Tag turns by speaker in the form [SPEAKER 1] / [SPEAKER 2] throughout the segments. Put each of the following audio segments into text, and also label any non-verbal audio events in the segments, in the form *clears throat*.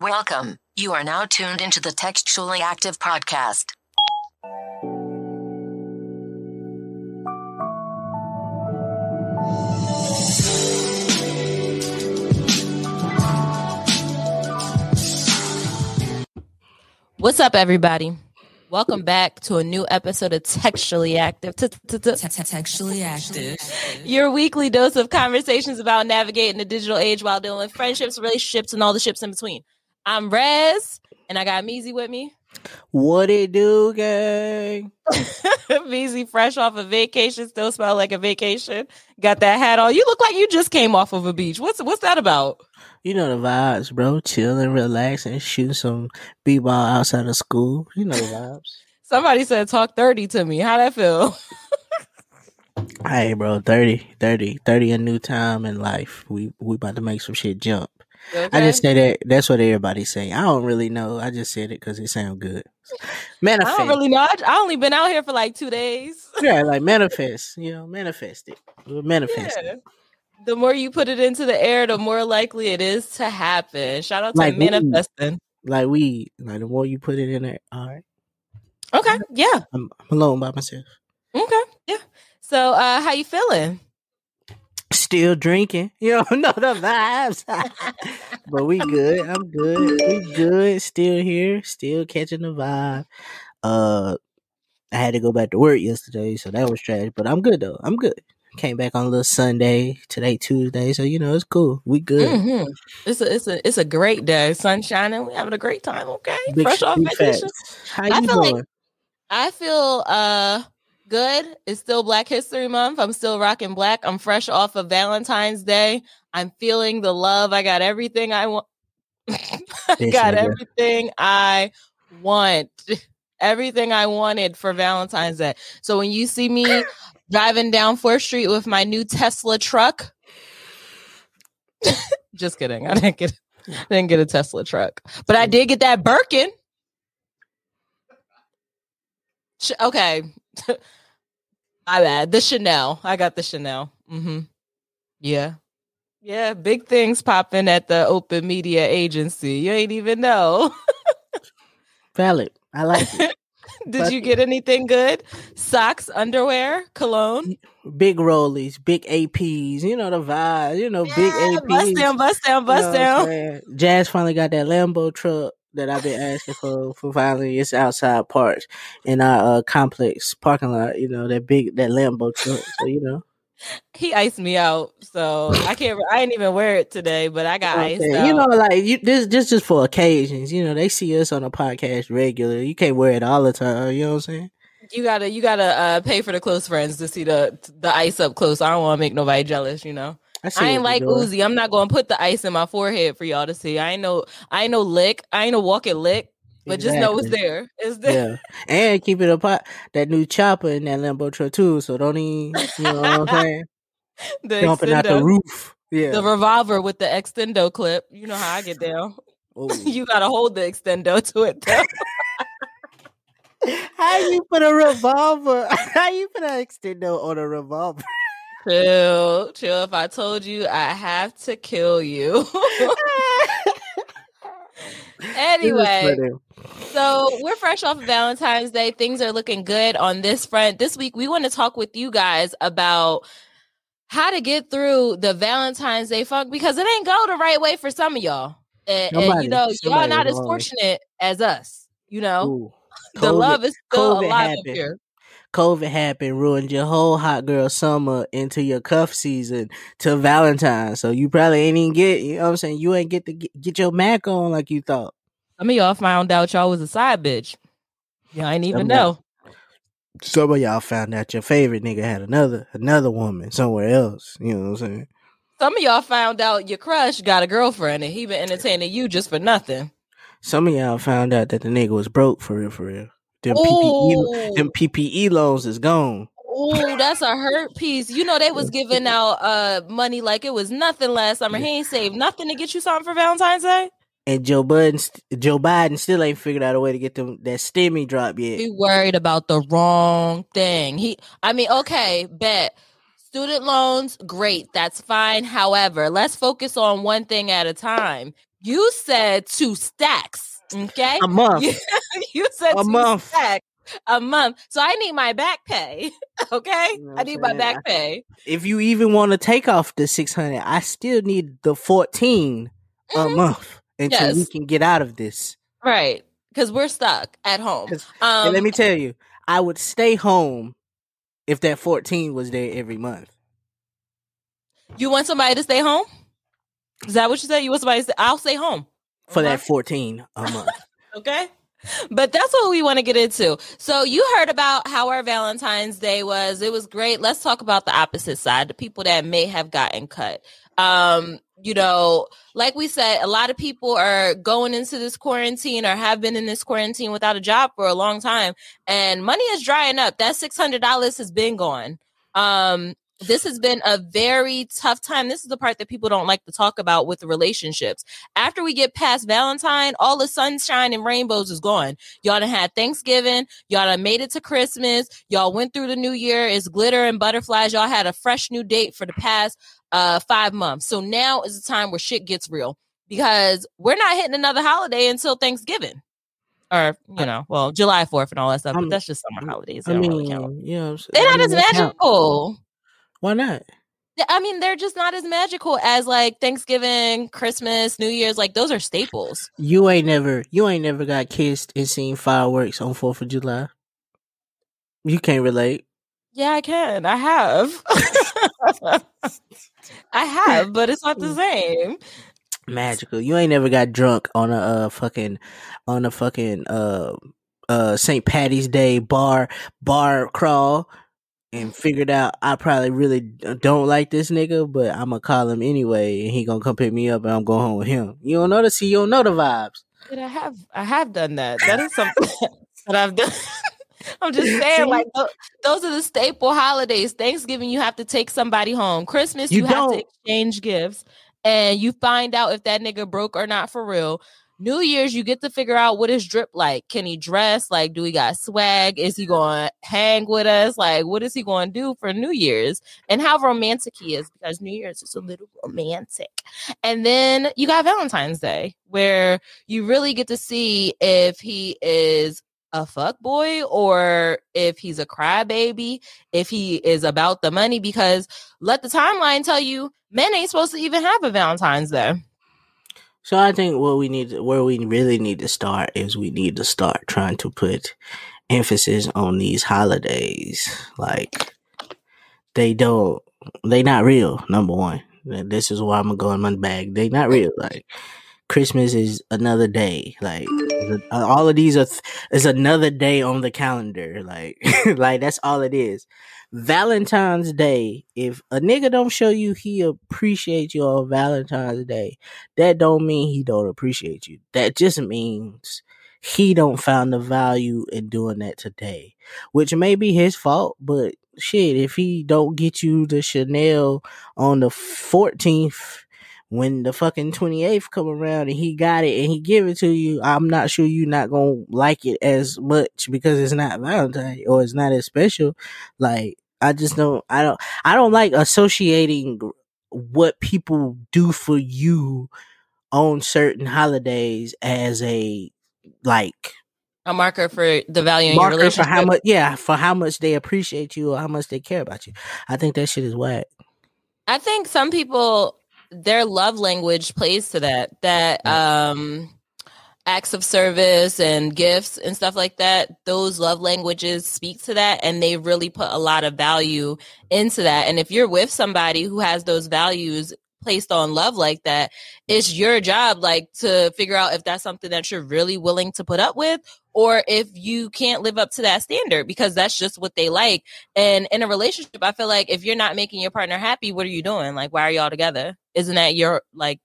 [SPEAKER 1] Welcome. You are now tuned into the Textually Active Podcast.
[SPEAKER 2] What's up, everybody? Welcome back to a new episode of Textually Active.
[SPEAKER 3] Textually active.
[SPEAKER 2] Your weekly dose of conversations about navigating the digital age while dealing with friendships, relationships, and all the ships in between. I'm Rez, and I got Meezy with me.
[SPEAKER 4] What it do, gang? *laughs*
[SPEAKER 2] Meezy, fresh off a vacation, still smell like a vacation. Got that hat on. You look like you just came off of a beach. What's what's that about?
[SPEAKER 4] You know the vibes, bro. Chilling, relaxing, shooting some b-ball outside of school. You know the vibes. *laughs*
[SPEAKER 2] Somebody said talk 30 to me. How that feel? *laughs*
[SPEAKER 4] hey, bro, 30, 30, 30 a new time in life. We we about to make some shit jump. I just say that. That's what everybody saying. I don't really know. I just said it because it sounds good. Manifest.
[SPEAKER 2] I don't really know. I, I only been out here for like two days. *laughs*
[SPEAKER 4] yeah, like manifest. You know, manifest it. Manifest
[SPEAKER 2] Yeah.
[SPEAKER 4] it.
[SPEAKER 2] The more you put it into the air, the more likely it is to happen. Shout out to
[SPEAKER 4] Like weed.
[SPEAKER 2] manifesting.
[SPEAKER 4] Like we, like the more you put it in there. All right,
[SPEAKER 2] Okay. Yeah.
[SPEAKER 4] I'm, I'm alone by myself.
[SPEAKER 2] Okay. Yeah. So uh how you feeling?
[SPEAKER 4] Still drinking. You know, know the vibes. *laughs* but we good. I'm good. We good. Still here. Still catching the vibe. Uh I had to go back to work yesterday, so that was trash. But I'm good though. I'm good. Came back on a little Sunday. Today Tuesday, so you know it's cool. We good.
[SPEAKER 2] Mhm. It's a it's a it's a great day. Sun shining. We having a great time, okay?
[SPEAKER 4] Big
[SPEAKER 2] Fresh off vacation.
[SPEAKER 4] facts. How
[SPEAKER 2] I
[SPEAKER 4] you
[SPEAKER 2] feel like-
[SPEAKER 4] doing?
[SPEAKER 2] I feel uh good. It's still Black History Month. I'm still rocking black. I'm fresh off of Valentine's Day. I'm feeling the love. I got everything I want. *laughs* I got everything I want. Everything I wanted for Valentine's Day. So when you see me driving down 4th Street with my new Tesla truck, *laughs* just kidding. I didn't get didn't get a Tesla truck. But I did get that Birkin. Okay. *laughs* My bad. The Chanel. I got the Chanel. Mm-hmm. Yeah. Yeah. Big things popping at the open media agency. You ain't even know. *laughs*
[SPEAKER 4] Valid. I like it. *laughs*
[SPEAKER 2] Did you get anything good? Socks, underwear, cologne?
[SPEAKER 4] big rollies, big APs. You know the vibe. You know big APs.
[SPEAKER 2] Bust down, bust down,
[SPEAKER 4] You
[SPEAKER 2] bust
[SPEAKER 4] know
[SPEAKER 2] down.
[SPEAKER 4] Jazz finally got that Lambo truck that I've been asking for. For finally, it's outside parked in our uh, complex parking lot. You know that big that Lambo truck. So you know, *laughs*
[SPEAKER 2] He iced me out, so I can't. I didn't even wear it today, but I got iced
[SPEAKER 4] Okay,
[SPEAKER 2] out.
[SPEAKER 4] you know, like you this this just for occasions. You know, they see us on a podcast regular. You can't wear it all the time. You know what I'm saying?
[SPEAKER 2] you gotta you gotta uh, pay for the close friends to see the the ice up close. I don't want to make nobody jealous, you know.
[SPEAKER 4] See
[SPEAKER 2] I ain't like. Uzi. I'm not gonna put the ice in my forehead for y'all to see. I ain't no I ain't no lick. I ain't no walking lick. But just know it's
[SPEAKER 4] Exactly.
[SPEAKER 2] there. It's there.
[SPEAKER 4] Yeah, and keep it apart. That new chopper in that Lambo truck too. So don't even, you know what I'm *laughs* saying?
[SPEAKER 2] The
[SPEAKER 4] Jumping out the roof. Yeah.
[SPEAKER 2] The revolver with the extendo clip. You know how I get down. *laughs*
[SPEAKER 4] Oh.
[SPEAKER 2] you gotta hold the extendo to it though. *laughs*
[SPEAKER 4] How you put a revolver? How you put an extendo on a revolver?
[SPEAKER 2] Chill, chill. If I told you I have to kill you. *laughs* anyway, so we're fresh off of Valentine's Day. Things are looking good on this front. This week, we want to talk with you guys about how to get through the Valentine's Day funk because it ain't go the right way for some of y'all. And, and, you know, y'all not as fortunate as us. You know,
[SPEAKER 4] Ooh.
[SPEAKER 2] the
[SPEAKER 4] COVID-
[SPEAKER 2] love is still
[SPEAKER 4] COVID
[SPEAKER 2] alive up
[SPEAKER 4] happened.
[SPEAKER 2] here.
[SPEAKER 4] COVID happened, ruined your whole hot girl summer into your cuff season to Valentine's. So you probably ain't even get, you know what I'm saying? You ain't get to get, get your Mac on like you thought.
[SPEAKER 2] Some of y'all found out y'all was a side bitch. Y'all ain't even
[SPEAKER 4] Some
[SPEAKER 2] know.
[SPEAKER 4] Some of y'all found out your favorite nigga had another another woman somewhere else. You know what I'm saying?
[SPEAKER 2] Some of y'all found out your crush got a girlfriend and he been entertaining you just for nothing.
[SPEAKER 4] Some of y'all found out that the nigga was broke for real, for real. Them
[SPEAKER 2] Ooh.
[SPEAKER 4] PPE, them PPE loans is gone.
[SPEAKER 2] Oh, that's a hurt piece. You know they was *laughs* giving out uh money like it was nothing last summer. He ain't saved nothing to get you something for Valentine's Day.
[SPEAKER 4] And Joe Biden, Joe Biden still ain't figured out a way to get them that stimmy drop yet.
[SPEAKER 2] He worried about the wrong thing. He, I mean, okay, bet student loans, great, that's fine. However, let's focus on one thing at a time. You said two stacks. Okay.
[SPEAKER 4] A month.
[SPEAKER 2] You, *laughs* you said
[SPEAKER 4] A month.
[SPEAKER 2] stacks. A month. So I need my back pay. *laughs* Okay.
[SPEAKER 4] You know
[SPEAKER 2] I need my back pay.
[SPEAKER 4] If you even want to take off the six hundred, I still need the fourteen a
[SPEAKER 2] Mhm.
[SPEAKER 4] month until we can get out of this.
[SPEAKER 2] Right. Because we're stuck at home. Um,
[SPEAKER 4] let me tell you, I would stay home if that fourteen was there every month.
[SPEAKER 2] you want somebody to stay home? Is that what you said? You want somebody to stay? I'll stay home.
[SPEAKER 4] For that fourteen a *laughs* month.
[SPEAKER 2] Okay. But that's what we want to get into. So you heard about how our Valentine's Day was. It was great. Let's talk about the opposite side, the people that may have gotten cut. Um, you know, like we said, a lot of people are going into this quarantine or have been in this quarantine without a job for a long time, and money is drying up. That six hundred dollars has been gone. Um, this has been a very tough time. This is the part that people don't like to talk about with the relationships. After we get past Valentine, all the sunshine and rainbows is gone. Y'all done had Thanksgiving. Y'all done made it to Christmas. Y'all went through the new year. It's glitter and butterflies. Y'all had a fresh new date for the past uh five months. So now is the time where shit gets real because we're not hitting another holiday until Thanksgiving. Or, you know, well, July 4th and all that stuff, but that's just summer holidays.
[SPEAKER 4] I
[SPEAKER 2] don't
[SPEAKER 4] mean,
[SPEAKER 2] really count.
[SPEAKER 4] you know, what I'm?
[SPEAKER 2] They're not as magical.
[SPEAKER 4] Why not?
[SPEAKER 2] I mean, they're just not as magical as like Thanksgiving, Christmas, New Year's. Like those are staples.
[SPEAKER 4] You ain't never, you ain't never got kissed and seen fireworks on Fourth of July. You can't relate.
[SPEAKER 2] Yeah, I can. I have. *laughs* I have, but it's not the *laughs* same.
[SPEAKER 4] Magical. You ain't never got drunk on a uh, fucking, on a fucking uh uh St. Patty's Day bar bar crawl and figured out I probably really uh, don't like this nigga, but I'm gonna call him anyway, and he gonna come pick me up, and I'm going home with him. You don't know the see, you don't know the vibes.
[SPEAKER 2] But I have, I have done that. That is something *laughs* that I've done. *laughs* I'm just saying, like those are the staple holidays. Thanksgiving, you have to take somebody home. Christmas, you,
[SPEAKER 4] You
[SPEAKER 2] have
[SPEAKER 4] don't.
[SPEAKER 2] to exchange gifts, and you find out if that nigga broke or not for real. New Year's, you get to figure out what is drip like. Can he dress? Like, do he got swag? Is he going to hang with us? Like, what is he going to do for New Year's? And how romantic he is because New Year's is a little romantic. And then you got Valentine's Day, where you really get to see if he is a fuck boy or if he's a crybaby, if he is about the money. Because let the timeline tell you, men ain't supposed to even have a Valentine's Day.
[SPEAKER 4] So I think what we need, where we really need to start is we need to start trying to put emphasis on these holidays. Like they don't, they not real. Number one, this is why I'm gonna go in my bag. They not real. Like Christmas is another day. Like all of these are th- is another day on the calendar. Like *laughs* like that's all it is. Valentine's Day. If a nigga don't show you he appreciate you on Valentine's Day, that don't mean he don't appreciate you. That just means he don't found the value in doing that today, which may be his fault. But shit, if he don't get you the Chanel on the 14th, when the fucking 28th come around and he got it and he give it to you, I'm not sure you're not gonna like it as much because it's not Valentine or it's not as special. Like, I just don't, I don't, I don't like associating what people do for you on certain holidays as a like
[SPEAKER 2] A marker for the value in your
[SPEAKER 4] marker for how much yeah for how much they appreciate you or how much they care about you. I think that shit is whack.
[SPEAKER 2] I think some people their love language plays to that. That um acts of service and gifts and stuff like that, those love languages speak to that and they really put a lot of value into that. And if you're with somebody who has those values placed on love like that, it's your job like to figure out if that's something that you're really willing to put up with or if you can't live up to that standard because that's just what they like. And in a relationship, I feel like if you're not making your partner happy, what are you doing? Like, why are y'all together? Isn't that your like?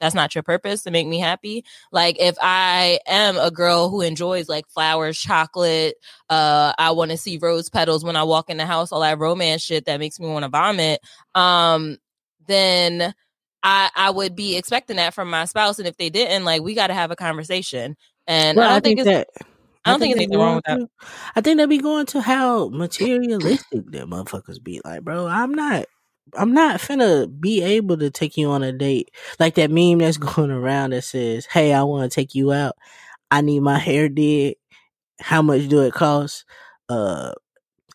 [SPEAKER 2] That's not your purpose to make me happy. Like, if I am a girl who enjoys like flowers, chocolate, uh, I want to see rose petals when I walk in the house, all that romance shit that makes me want to vomit. Um, then I I would be expecting that from my spouse, and if they didn't, like, we got to have a conversation. And
[SPEAKER 4] Well,
[SPEAKER 2] I don't think, it's
[SPEAKER 4] that
[SPEAKER 2] I don't think
[SPEAKER 4] they
[SPEAKER 2] anything wrong with that.
[SPEAKER 4] to- I think they be going to how materialistic them motherfuckers be. Like, bro, I'm not. I'm not finna be able to take you on a date. Like that meme that's *laughs* going around that says, Hey, I wanna take you out. I need my hair did. How much do it cost? Uh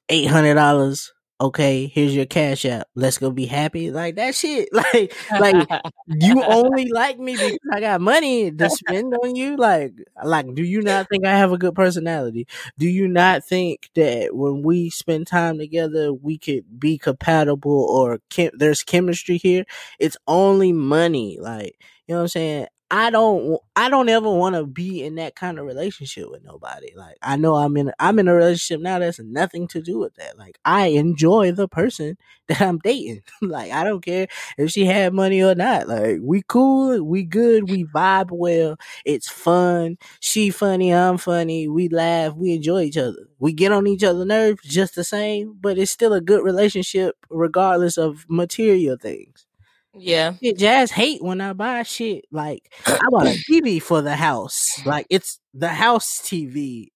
[SPEAKER 4] eight hundred dollars okay, here's your cash app. Let's go be happy. Like that shit. *laughs* Like, like *laughs* you only like me because I got money to spend on you. Like, like, do you not think I have a good personality? Do you not think that when we spend time together, we could be compatible or chem- there's chemistry here? It's only money. Like, you know what I'm saying? I don't I don't ever want to be in that kind of relationship with nobody. Like I know I'm in I'm in a relationship now that's nothing to do with that. Like I enjoy the person *laughs* that I'm dating. *laughs* like I don't care if she had money or not. Like we cool, we good, we vibe well. It's fun. She funny, I'm funny. We laugh, we enjoy each other. We get on each other's nerves just the same, but it's still a good relationship regardless of material things.
[SPEAKER 2] Yeah.
[SPEAKER 4] Shit, Jazz hate when I buy shit. Like I bought a *coughs* TV for the house. Like it's the house TV.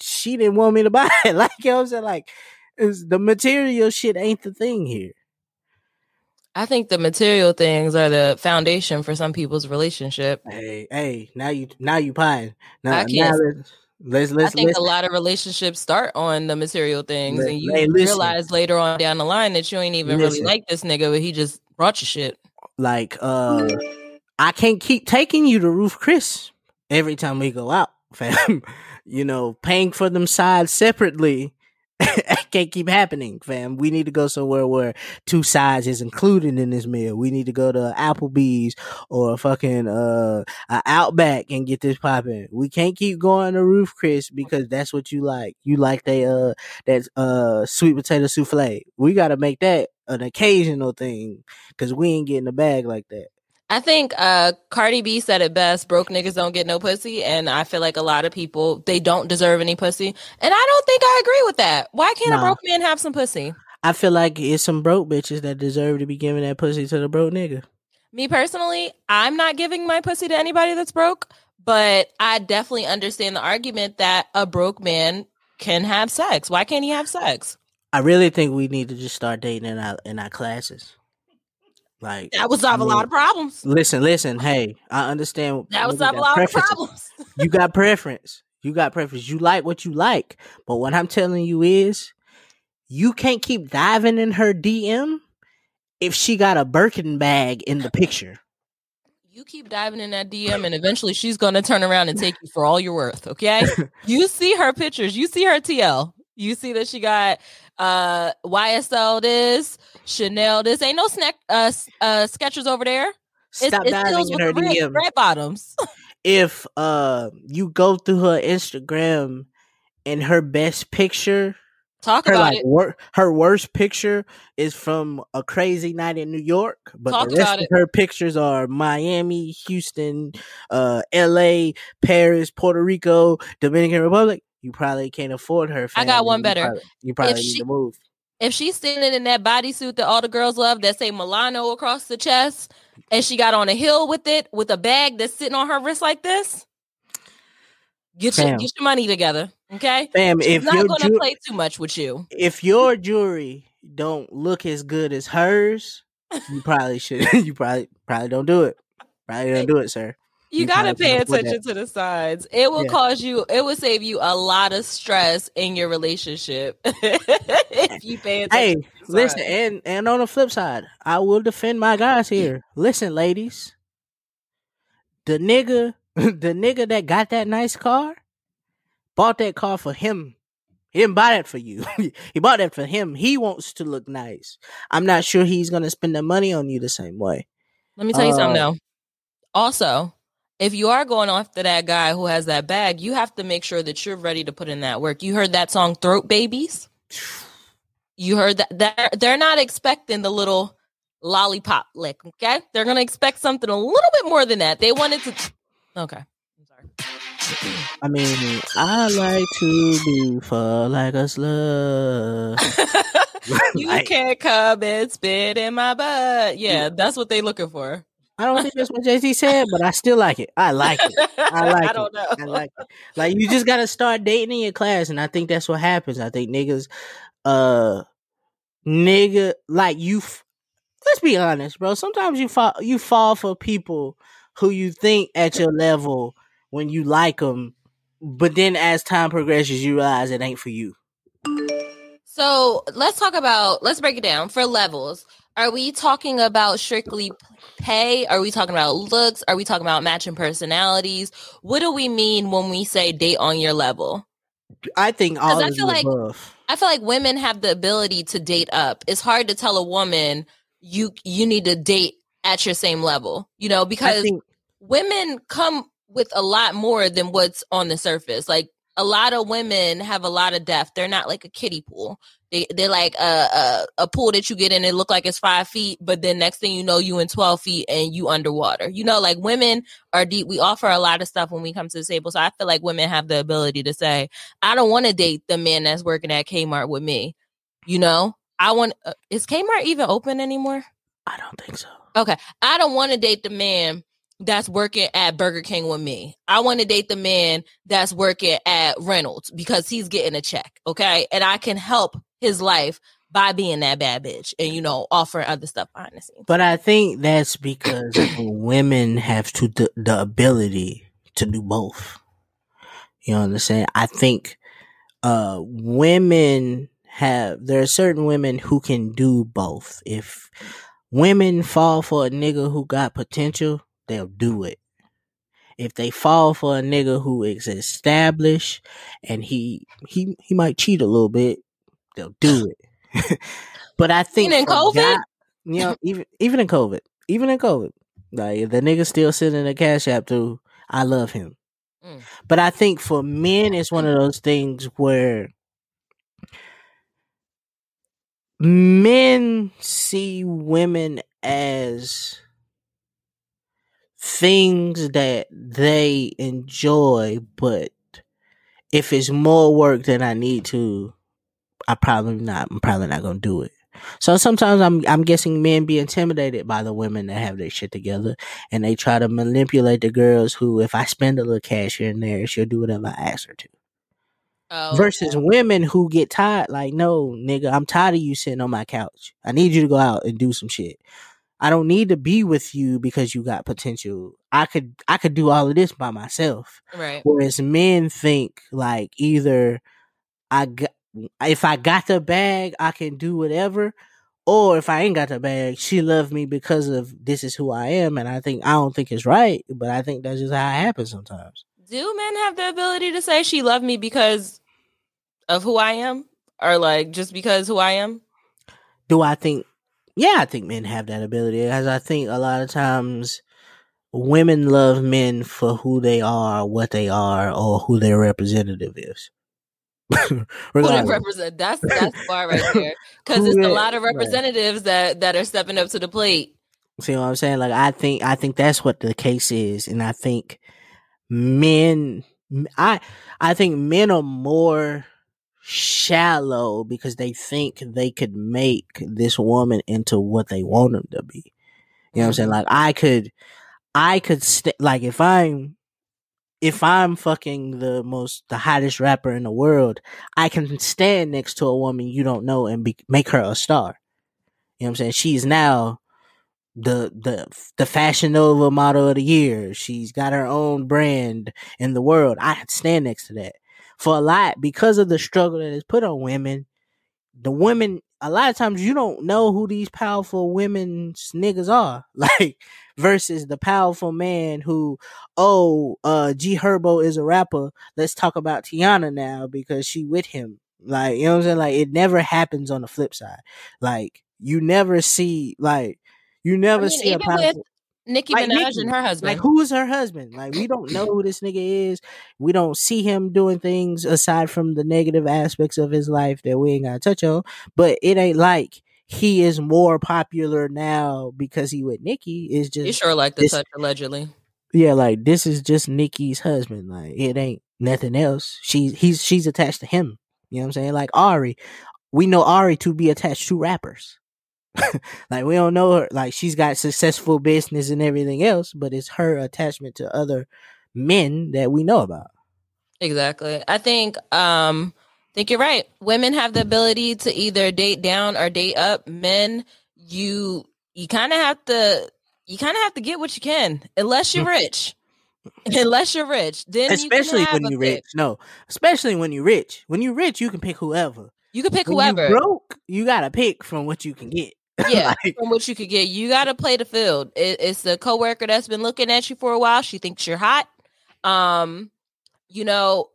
[SPEAKER 4] She didn't want me to *laughs* buy it. Like you know what I'm saying? Like it's, the material shit ain't the thing here.
[SPEAKER 2] I think the material things are the foundation for some people's relationship.
[SPEAKER 4] Hey, hey, now you now you pine. Now,
[SPEAKER 2] I can't.
[SPEAKER 4] now let's let's let's,
[SPEAKER 2] I think
[SPEAKER 4] let's
[SPEAKER 2] a lot of relationships start on the material things,
[SPEAKER 4] Let-
[SPEAKER 2] and you
[SPEAKER 4] hey,
[SPEAKER 2] realize later on down the line that you ain't even
[SPEAKER 4] Listen.
[SPEAKER 2] really like this nigga, but he just brought you shit.
[SPEAKER 4] like uh I can't keep taking you to Ruth Chris every time we go out, *laughs* fam. you know, paying for them sides separately *laughs* can't keep happening, fam. We need to go somewhere where two sides is included in this meal. We need to go to Applebee's or fucking uh a Outback and get this popping. We can't keep going to Ruth Chris because that's what you like. You like they uh that uh sweet potato souffle. We got to make that an occasional thing because we ain't getting a bag like that.
[SPEAKER 2] I think uh Cardi B said it best, broke niggas don't get no pussy. And I feel like a lot of people they don't deserve any pussy. And I don't think I agree with that. Why can't a broke man have some pussy?
[SPEAKER 4] I feel like it's some broke bitches that deserve to be giving that pussy to the broke nigga.
[SPEAKER 2] Me personally, I'm not giving my pussy to anybody that's broke, but I definitely understand the argument that a broke man can have sex. Why can't he have sex?
[SPEAKER 4] I really think we need to just start dating in our in our classes. Like
[SPEAKER 2] That would solve a lot of problems.
[SPEAKER 4] Listen, listen. Hey, I understand.
[SPEAKER 2] That would solve a lot of problems.
[SPEAKER 4] you got preference. You got preference. You like what you like. But what I'm telling you is, you can't keep diving in her DM if she got a Birkin bag in the picture.
[SPEAKER 2] You keep diving in that DM, and eventually she's going to turn around and take you for all you're worth. Okay, *laughs* you see her pictures, you see her TL, you see that she got uh YSL this, Chanel this. Ain't no snack uh, uh Skechers over there.
[SPEAKER 4] Stop
[SPEAKER 2] it's
[SPEAKER 4] diving in her
[SPEAKER 2] red,
[SPEAKER 4] DM.
[SPEAKER 2] red bottoms. *laughs*
[SPEAKER 4] if uh you go through her Instagram and her best picture,
[SPEAKER 2] Talk
[SPEAKER 4] her
[SPEAKER 2] about
[SPEAKER 4] like
[SPEAKER 2] it.
[SPEAKER 4] wor- her worst picture is from a crazy night in New York, but
[SPEAKER 2] Talk
[SPEAKER 4] the rest
[SPEAKER 2] about
[SPEAKER 4] of
[SPEAKER 2] it.
[SPEAKER 4] her pictures are Miami, Houston, uh, L.A., Paris, Puerto Rico, Dominican Republic. You probably can't afford her.
[SPEAKER 2] I got one
[SPEAKER 4] You
[SPEAKER 2] better.
[SPEAKER 4] probably- you probably need
[SPEAKER 2] she-
[SPEAKER 4] to move.
[SPEAKER 2] If she's standing in that bodysuit that all the girls love, that say Milano across the chest, and she got on a hill with it, with a bag that's sitting on her wrist like this, get your get your money together, okay?
[SPEAKER 4] Fam,
[SPEAKER 2] She's
[SPEAKER 4] if
[SPEAKER 2] not going to
[SPEAKER 4] ju-
[SPEAKER 2] play too much with you.
[SPEAKER 4] if your jewelry don't look as good as hers, you probably should. *laughs* you probably probably don't do it. Probably don't do it, sir.
[SPEAKER 2] You,
[SPEAKER 4] You
[SPEAKER 2] gotta pay attention to the signs. It will
[SPEAKER 4] Yeah.
[SPEAKER 2] cause you. It will save you a lot of stress in your relationship *laughs* if you pay attention.
[SPEAKER 4] Hey,
[SPEAKER 2] to the
[SPEAKER 4] listen, and and on the flip side, I will defend my guys here. Listen, ladies, the nigga, *laughs* the nigga that got that nice car, bought that car for him. He didn't buy that for you. *laughs* he bought that for him. He wants to look nice. I'm not sure he's gonna spend the money on you the same way.
[SPEAKER 2] Let me tell you something
[SPEAKER 4] Uh,
[SPEAKER 2] though. Also, if you are going after that guy who has that bag, you have to make sure that you're ready to put in that work. You heard that song "Throat Babies." You heard that they're, they're not expecting the little lollipop lick. Okay, they're gonna expect something a little bit more than that. They wanted to. Okay, I'm sorry.
[SPEAKER 4] I mean, I like to be full like a slut. *laughs*
[SPEAKER 2] you
[SPEAKER 4] Like-
[SPEAKER 2] can't come and spit in my butt. Yeah, that's what they looking for.
[SPEAKER 4] I don't think that's what Jay Z said, but I still like it. I like it. I *laughs* like it.
[SPEAKER 2] I don't know.
[SPEAKER 4] I like it. Like you just gotta start dating in your class, and I think that's what happens. I think niggas, uh, nigga, like you. F- let's be honest, bro. Sometimes you fall you fall for people who you think at your level when you like them, but then as time progresses, you realize it ain't for you.
[SPEAKER 2] So let's talk about let's break it down for levels. Are we talking about strictly pay? Are we talking about looks? Are we talking about matching personalities? What do we mean when we say date on your level?
[SPEAKER 4] I think all I feel
[SPEAKER 2] like
[SPEAKER 4] above.
[SPEAKER 2] I feel like women have the ability to date up. It's hard to tell a woman you you need to date at your same level, you know, because think- women come with a lot more than what's on the surface. Like a lot of women have a lot of depth. They're not like a kiddie pool. They they're like a, a, a pool that you get in. It look like it's five feet, but then next thing you know, you in twelve feet and you underwater. You know, like women are deep. We offer a lot of stuff when we come to the table. So I feel like women have the ability to say, I don't want to date the man that's working at Kmart with me. You know, I want. Uh, is Kmart even open anymore?
[SPEAKER 4] I don't think so.
[SPEAKER 2] Okay, I don't want to date the man that's working at Burger King with me. I want to date the man that's working at Reynolds because he's getting a check. Okay. And I can help his life by being that bad bitch and, you know, offering other stuff behind the scenes.
[SPEAKER 4] But I think that's because *clears throat* women have to the, the ability to do both. You know what I'm saying? I think uh women have there are certain women who can do both. If women fall for a nigga who got potential, they'll do it. If they fall for a nigga who is established and he he he might cheat a little bit, they'll do *laughs* it. *laughs* but I think
[SPEAKER 2] even in COVID, God,
[SPEAKER 4] you know, even even in COVID, even in COVID, like if the nigga still sitting in the cash app too, I love him. Mm. But I think for men, it's one of those things where men see women as things that they enjoy, but if it's more work than I need to, I probably not. I'm probably not gonna do it. So sometimes I'm I'm guessing men be intimidated by the women that have their shit together, and they try to manipulate the girls who, if I spend a little cash here and there, she'll do whatever I ask her to. Oh, Versus okay. women who get tired, like, no, nigga, I'm tired of you sitting on my couch. I need you to go out and do some shit. I don't need to be with you because you got potential. I could I could do all of this by myself.
[SPEAKER 2] Right.
[SPEAKER 4] Whereas men think like either I got if I got the bag, I can do whatever, or if I ain't got the bag, she loved me because of this is who I am, and I think I don't think it's right, but I think that's just how it happens sometimes.
[SPEAKER 2] Do men have the ability to say she loved me because of who I am, or like just because who I am?
[SPEAKER 4] Do I think yeah, I think men have that ability, as I think a lot of times women love men for who they are, what they are, or who their representative is. *laughs*
[SPEAKER 2] who they represent that's *laughs* that's far right there because it's a lot of representatives right. that that are stepping up to the plate
[SPEAKER 4] see what i'm saying like i think i think that's what the case is and i think men i i think men are more shallow because they think they could make this woman into what they want them to be. You know what I'm saying? Mm-hmm. Like I could, I could st- like if I'm, if I'm fucking the most, the hottest rapper in the world, I can stand next to a woman you don't know and be, make her a star. You know what I'm saying? She's now the the the fashion nova model of the year. She's got her own brand in the world. I stand next to that for a lot because of the struggle that is put on women. The women, a lot of times, you don't know who these powerful women's niggas are. *laughs* Like versus the powerful man who, oh, uh, G Herbo is a rapper. Let's talk about Tiana now because she with him. Like you know what I'm saying? Like it never happens on the flip side. Like you never see like you never I mean, see a powerful.
[SPEAKER 2] Nicki like Minaj Nicki, and her husband.
[SPEAKER 4] Like who is her husband? Like we don't know who this nigga is. We don't see him doing things aside from the negative aspects of his life that we ain't gotta touch on. But it ain't like he is more popular now because he with Nicki. Is just
[SPEAKER 2] you sure like the this, touch allegedly.
[SPEAKER 4] Yeah, like this is just Nicki's husband. Like it ain't nothing else. She's he's she's attached to him. You know what I'm saying? Like Ari. We know Ari to be attached to rappers. *laughs* like we don't know her like she's got successful business and everything else but it's her attachment to other men that we know about
[SPEAKER 2] exactly i think um I think you're right women have the ability to either date down or date up men you you kind of have to you kind of have to get what you can unless you're rich. *laughs* unless you're rich, then
[SPEAKER 4] especially
[SPEAKER 2] you
[SPEAKER 4] when you're rich. No, especially when you're rich. When you're rich, you can pick whoever.
[SPEAKER 2] You can pick
[SPEAKER 4] when
[SPEAKER 2] whoever.
[SPEAKER 4] Broke, you gotta pick from what you can get. *laughs*
[SPEAKER 2] Yeah, like, from what you could get. You gotta play the field. It, it's the coworker that's been looking at you for a while. She thinks you're hot. Um, you know,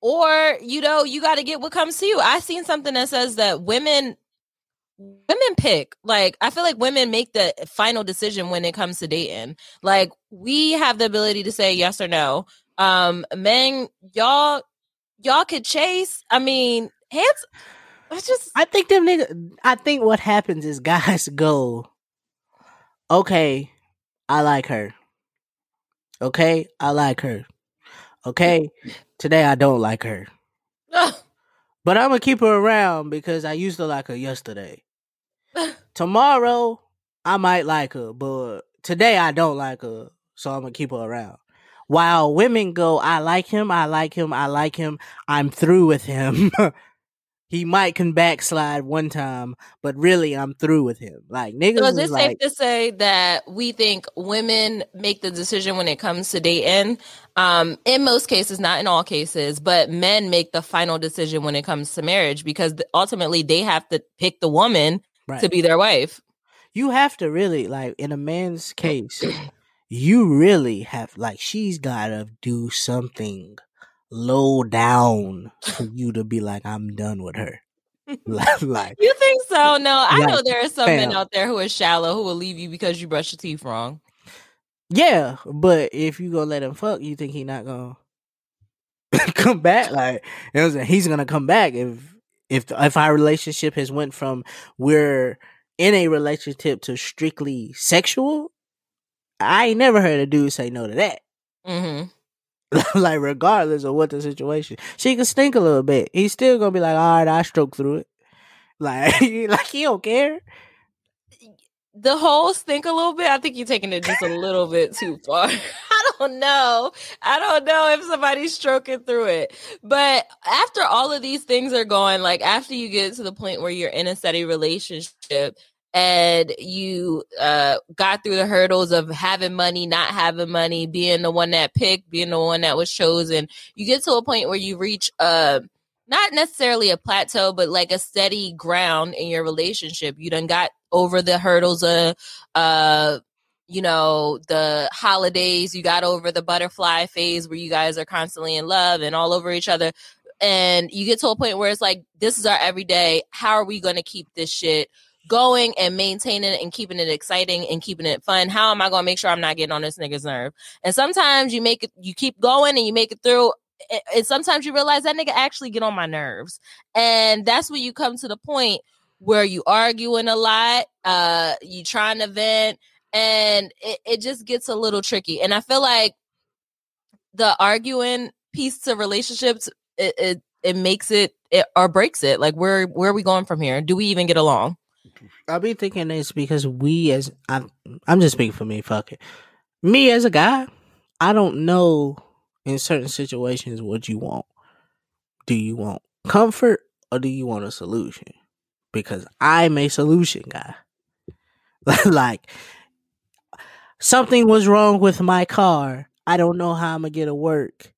[SPEAKER 2] or you know, you got to get what comes to you. I seen something that says that women women pick like i feel like women make the final decision when it comes to dating like we have the ability to say yes or no um men y'all y'all could chase i mean hands it's just
[SPEAKER 4] i think them nigga i think what happens is guys *laughs* go okay i like her okay i like her okay today i don't like her *laughs* but i'm gonna keep her around because i used to like her yesterday *laughs* Tomorrow, I might like her, but today I don't like her, so I'm gonna keep her around. While women go, I like him, I like him, I like him, I'm through with him. He might can backslide one time, but really I'm through with him. Like niggas. So
[SPEAKER 2] is it
[SPEAKER 4] like,
[SPEAKER 2] safe to say that we think women make the decision when it comes to dating? Um, in most cases, not in all cases, but men make the final decision when it comes to marriage because ultimately they have to pick the woman right. to be their wife.
[SPEAKER 4] You have to really like in a man's case, you really have like she's gotta do something low down for you to be like, I'm done with her. *laughs* *laughs* like,
[SPEAKER 2] you think so? No, I like, know there are some men out there who are shallow who will leave you because you brush your teeth wrong.
[SPEAKER 4] Yeah, but if you gonna let him fuck, you think he not gonna *laughs* come back? Like, you know he's gonna come back if if if our relationship has went from we're in a relationship to strictly sexual, I ain't never heard a dude say no to that. Mm-hmm. *laughs* like regardless of what the situation, she can stink a little bit. He's still gonna be like, all right, I stroke through it. *laughs* Like, *laughs* like he don't care
[SPEAKER 2] the whole stink a little bit. I think you're taking it just a little bit too far. I don't know. I don't know if somebody's stroking through it. But after all of these things are going, like after you get to the point where you're in a steady relationship and you uh, got through the hurdles of having money, not having money, being the one that picked, being the one that was chosen, you get to a point where you reach a uh, not necessarily a plateau, but like a steady ground in your relationship. You done got over the hurdles of uh you know the holidays. You got over the butterfly phase where you guys are constantly in love and all over each other. And you get to a point where it's like this is our everyday. How are we going to keep this shit going and maintaining it and keeping it exciting and keeping it fun how am i going to make sure i'm not getting on this nigga's nerve and sometimes you make it you keep going and you make it through and sometimes you realize that nigga actually get on my nerves and that's when you come to the point where you arguing a lot, uh, you trying to vent, and it, it just gets a little tricky. And I feel like the arguing piece to relationships, it, it, it makes it, it or breaks it. Like where where are we going from here? Do we even get along?
[SPEAKER 4] I'll be thinking this because we as I'm I'm just speaking for me, fuck it. Me as a guy, I don't know in certain situations what you want. Do you want comfort or do you want a solution? because I'm a solution guy. *laughs* like something was wrong with my car. I don't know how I'm gonna get to work.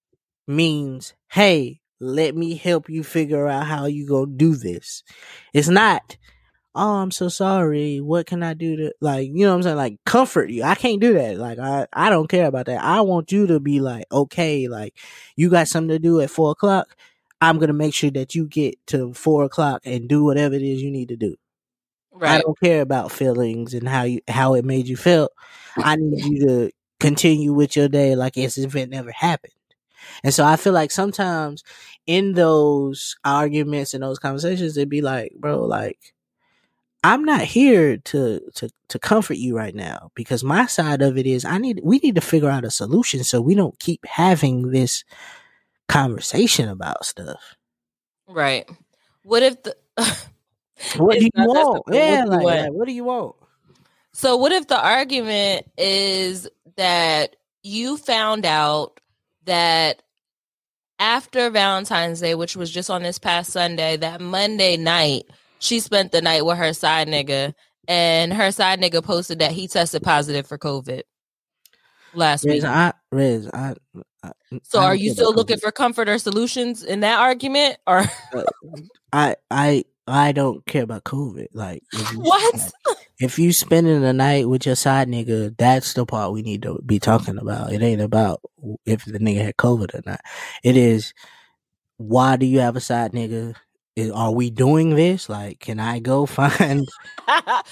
[SPEAKER 4] Means, hey, let me help you figure out how you gonna do this. It's not, oh, I'm so sorry. What can I do to like, you know what I'm saying? Like comfort you. I can't do that. Like I, I don't care about that. I want you to be like, okay, like you got something to do at four o'clock. I'm gonna make sure that you get to four o'clock and do whatever it is you need to do. Right. I don't care about feelings and how you how it made you feel. I need you to continue with your day like as if it never happened. And so I feel like sometimes in those arguments and those conversations, it'd be like, bro, like I'm not here to to to comfort you right now because my side of it is I need we need to figure out a solution so we don't keep having this conversation about stuff.
[SPEAKER 2] Right. What if the *laughs*
[SPEAKER 4] What do you want? Yeah, like, like what do you want?
[SPEAKER 2] So what if the argument is that you found out that after Valentine's Day, which was just on this past Sunday, that Monday night, she spent the night with her side nigga and her side nigga posted that he tested positive for COVID last
[SPEAKER 4] Riz,
[SPEAKER 2] week.
[SPEAKER 4] I, Riz, I, I,
[SPEAKER 2] So
[SPEAKER 4] I
[SPEAKER 2] are you still looking for comfort or solutions in that argument? Or uh,
[SPEAKER 4] I, I, I don't care about COVID. Like, if you, *laughs*
[SPEAKER 2] what?
[SPEAKER 4] if you spending the night with your side nigga, that's the part we need to be talking about. It ain't about if the nigga had COVID or not. It is why do you have a side nigga? Is, are we doing this? Like, can I go *laughs* find? *laughs*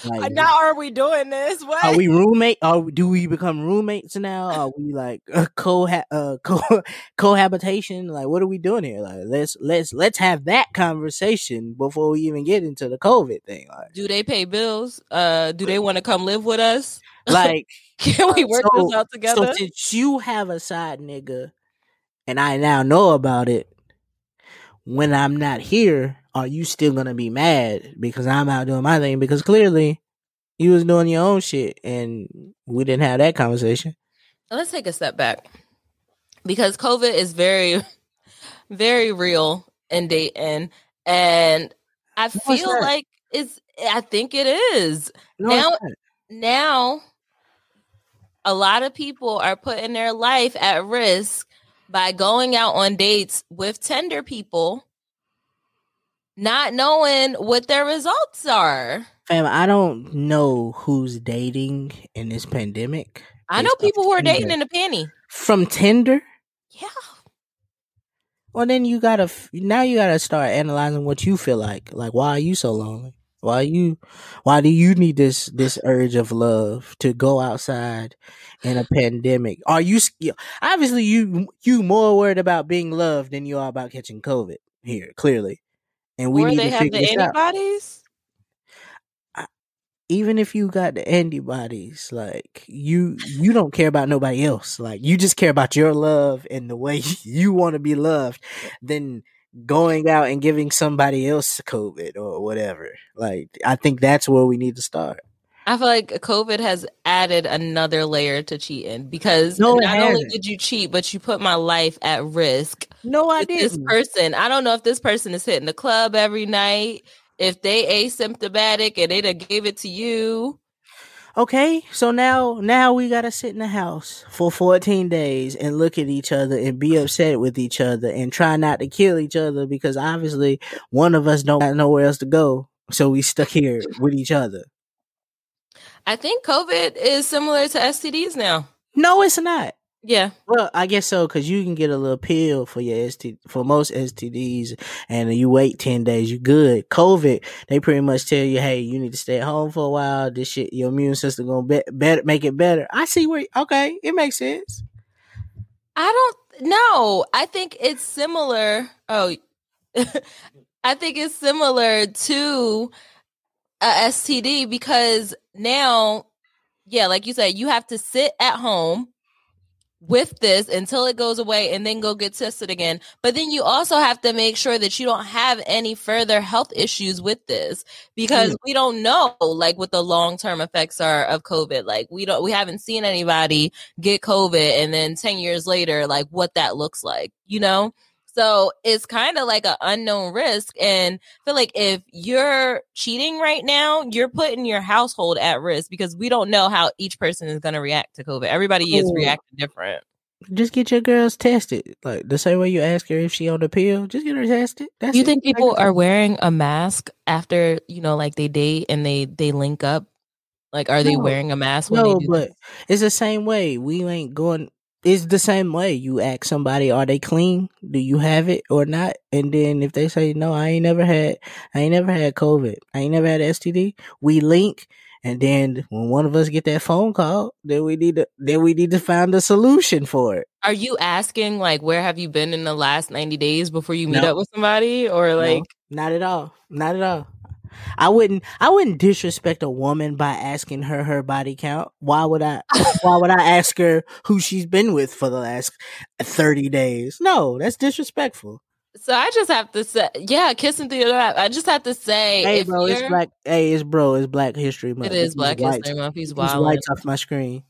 [SPEAKER 4] Like,
[SPEAKER 2] now are we doing this? What?
[SPEAKER 4] Are we roommate? Are do we become roommates now? Are we like uh, co uh, co *laughs* cohabitation? Like, what are we doing here? Like, let's let's let's have that conversation before we even get into the COVID thing. Like,
[SPEAKER 2] do they pay bills? Uh, do they want to come live with us?
[SPEAKER 4] like
[SPEAKER 2] Can we work
[SPEAKER 4] so,
[SPEAKER 2] this out together?
[SPEAKER 4] So since you have a side nigga, and I now know about it, when I'm not here, are you still gonna be mad because I'm out doing my thing? Because clearly, you was doing your own shit, and we didn't have that conversation.
[SPEAKER 2] Let's take a step back because COVID is very, *laughs* very real in Dayton, and I feel like it's. I think it is
[SPEAKER 4] No,
[SPEAKER 2] Now- now. A lot of people are putting their life at risk by going out on dates with tender people, not knowing what their results are.
[SPEAKER 4] Fam, I don't know who's dating in this pandemic.
[SPEAKER 2] I know people who are dating in a panty.
[SPEAKER 4] from Tinder.
[SPEAKER 2] Yeah.
[SPEAKER 4] Well, then you gotta now you gotta start analyzing what you feel like. Like, why are you so lonely? Why you? Why do you need this this urge of love to go outside in a pandemic? Are you obviously you you more worried about being loved than you are about catching COVID here? Clearly, and we
[SPEAKER 2] or
[SPEAKER 4] need
[SPEAKER 2] they
[SPEAKER 4] to
[SPEAKER 2] have
[SPEAKER 4] figure
[SPEAKER 2] the
[SPEAKER 4] this out.
[SPEAKER 2] antibodies.
[SPEAKER 4] even if you got the antibodies, like you you don't care about nobody else. Like you just care about your love and the way *laughs* you want to be loved, then going out and giving somebody else COVID or whatever. Like I think that's where we need to start.
[SPEAKER 2] I feel like COVID has added another layer to cheating because
[SPEAKER 4] No,
[SPEAKER 2] not only did you cheat, but you put my life at risk.
[SPEAKER 4] No, I
[SPEAKER 2] with this person. I don't know if this person is hitting the club every night, if they asymptomatic and they done gave it to you.
[SPEAKER 4] Okay, so now now we gotta sit in the house for 14 days and look at each other and be upset with each other and try not to kill each other because obviously one of us don't have nowhere else to go. So we stuck here with each other.
[SPEAKER 2] I think COVID is similar to STDs now.
[SPEAKER 4] No, it's not.
[SPEAKER 2] Yeah.
[SPEAKER 4] Well, I guess so because you can get a little pill for your ST for most STDs, and you wait ten days, you good. COVID, they pretty much tell you, hey, you need to stay at home for a while. This shit, your immune system gonna be- better make it better. I see where. Okay, it makes sense.
[SPEAKER 2] I don't know. I think it's similar. Oh, *laughs* I think it's similar to a STD because now, yeah, like you said, you have to sit at home with this until it goes away and then go get tested again. But then you also have to make sure that you don't have any further health issues with this because
[SPEAKER 4] Mm.
[SPEAKER 2] we don't know like what the long-term effects are of COVID. Like we don't we haven't seen anybody get COVID and then 10 years later like what that looks like, you know? So it's kind of like an unknown risk. And I feel like if you're cheating right now, you're putting your household at risk because we don't know how each person is going to react to COVID. Everybody is reacting different.
[SPEAKER 4] Just get your girls tested, like the same way you ask her if she on the pill. Just get her tested. That's
[SPEAKER 2] Do you
[SPEAKER 4] it.
[SPEAKER 2] think people uh are wearing a mask after, you know, like they date and they they link up? Like are they wearing a mask when
[SPEAKER 4] No,
[SPEAKER 2] they do
[SPEAKER 4] but
[SPEAKER 2] this?
[SPEAKER 4] it's the same way. We ain't going. It's the same way. You ask somebody, are they clean? Do you have it or not? And then if they say no, I ain't never had, I ain't never had COVID. I ain't never had STD. We link, and then when one of us get that phone call, then we need to, then we need to find a solution for it.
[SPEAKER 2] Are you asking like where have you been in the last 90 days before you meet
[SPEAKER 4] No.
[SPEAKER 2] up with somebody or like
[SPEAKER 4] No, not at all. Not at all. I wouldn't. I wouldn't disrespect a woman by asking her her body count. Why would I? *laughs* why would I ask her who she's been with for the last thirty days? No, that's disrespectful.
[SPEAKER 2] So I just have to say, yeah, kissing through the map. I just have to say,
[SPEAKER 4] Hey, bro, it's black. Hey, it's bro. It's Black History Month.
[SPEAKER 2] It is
[SPEAKER 4] These
[SPEAKER 2] Black History Month. He's wild.
[SPEAKER 4] whites off my screen.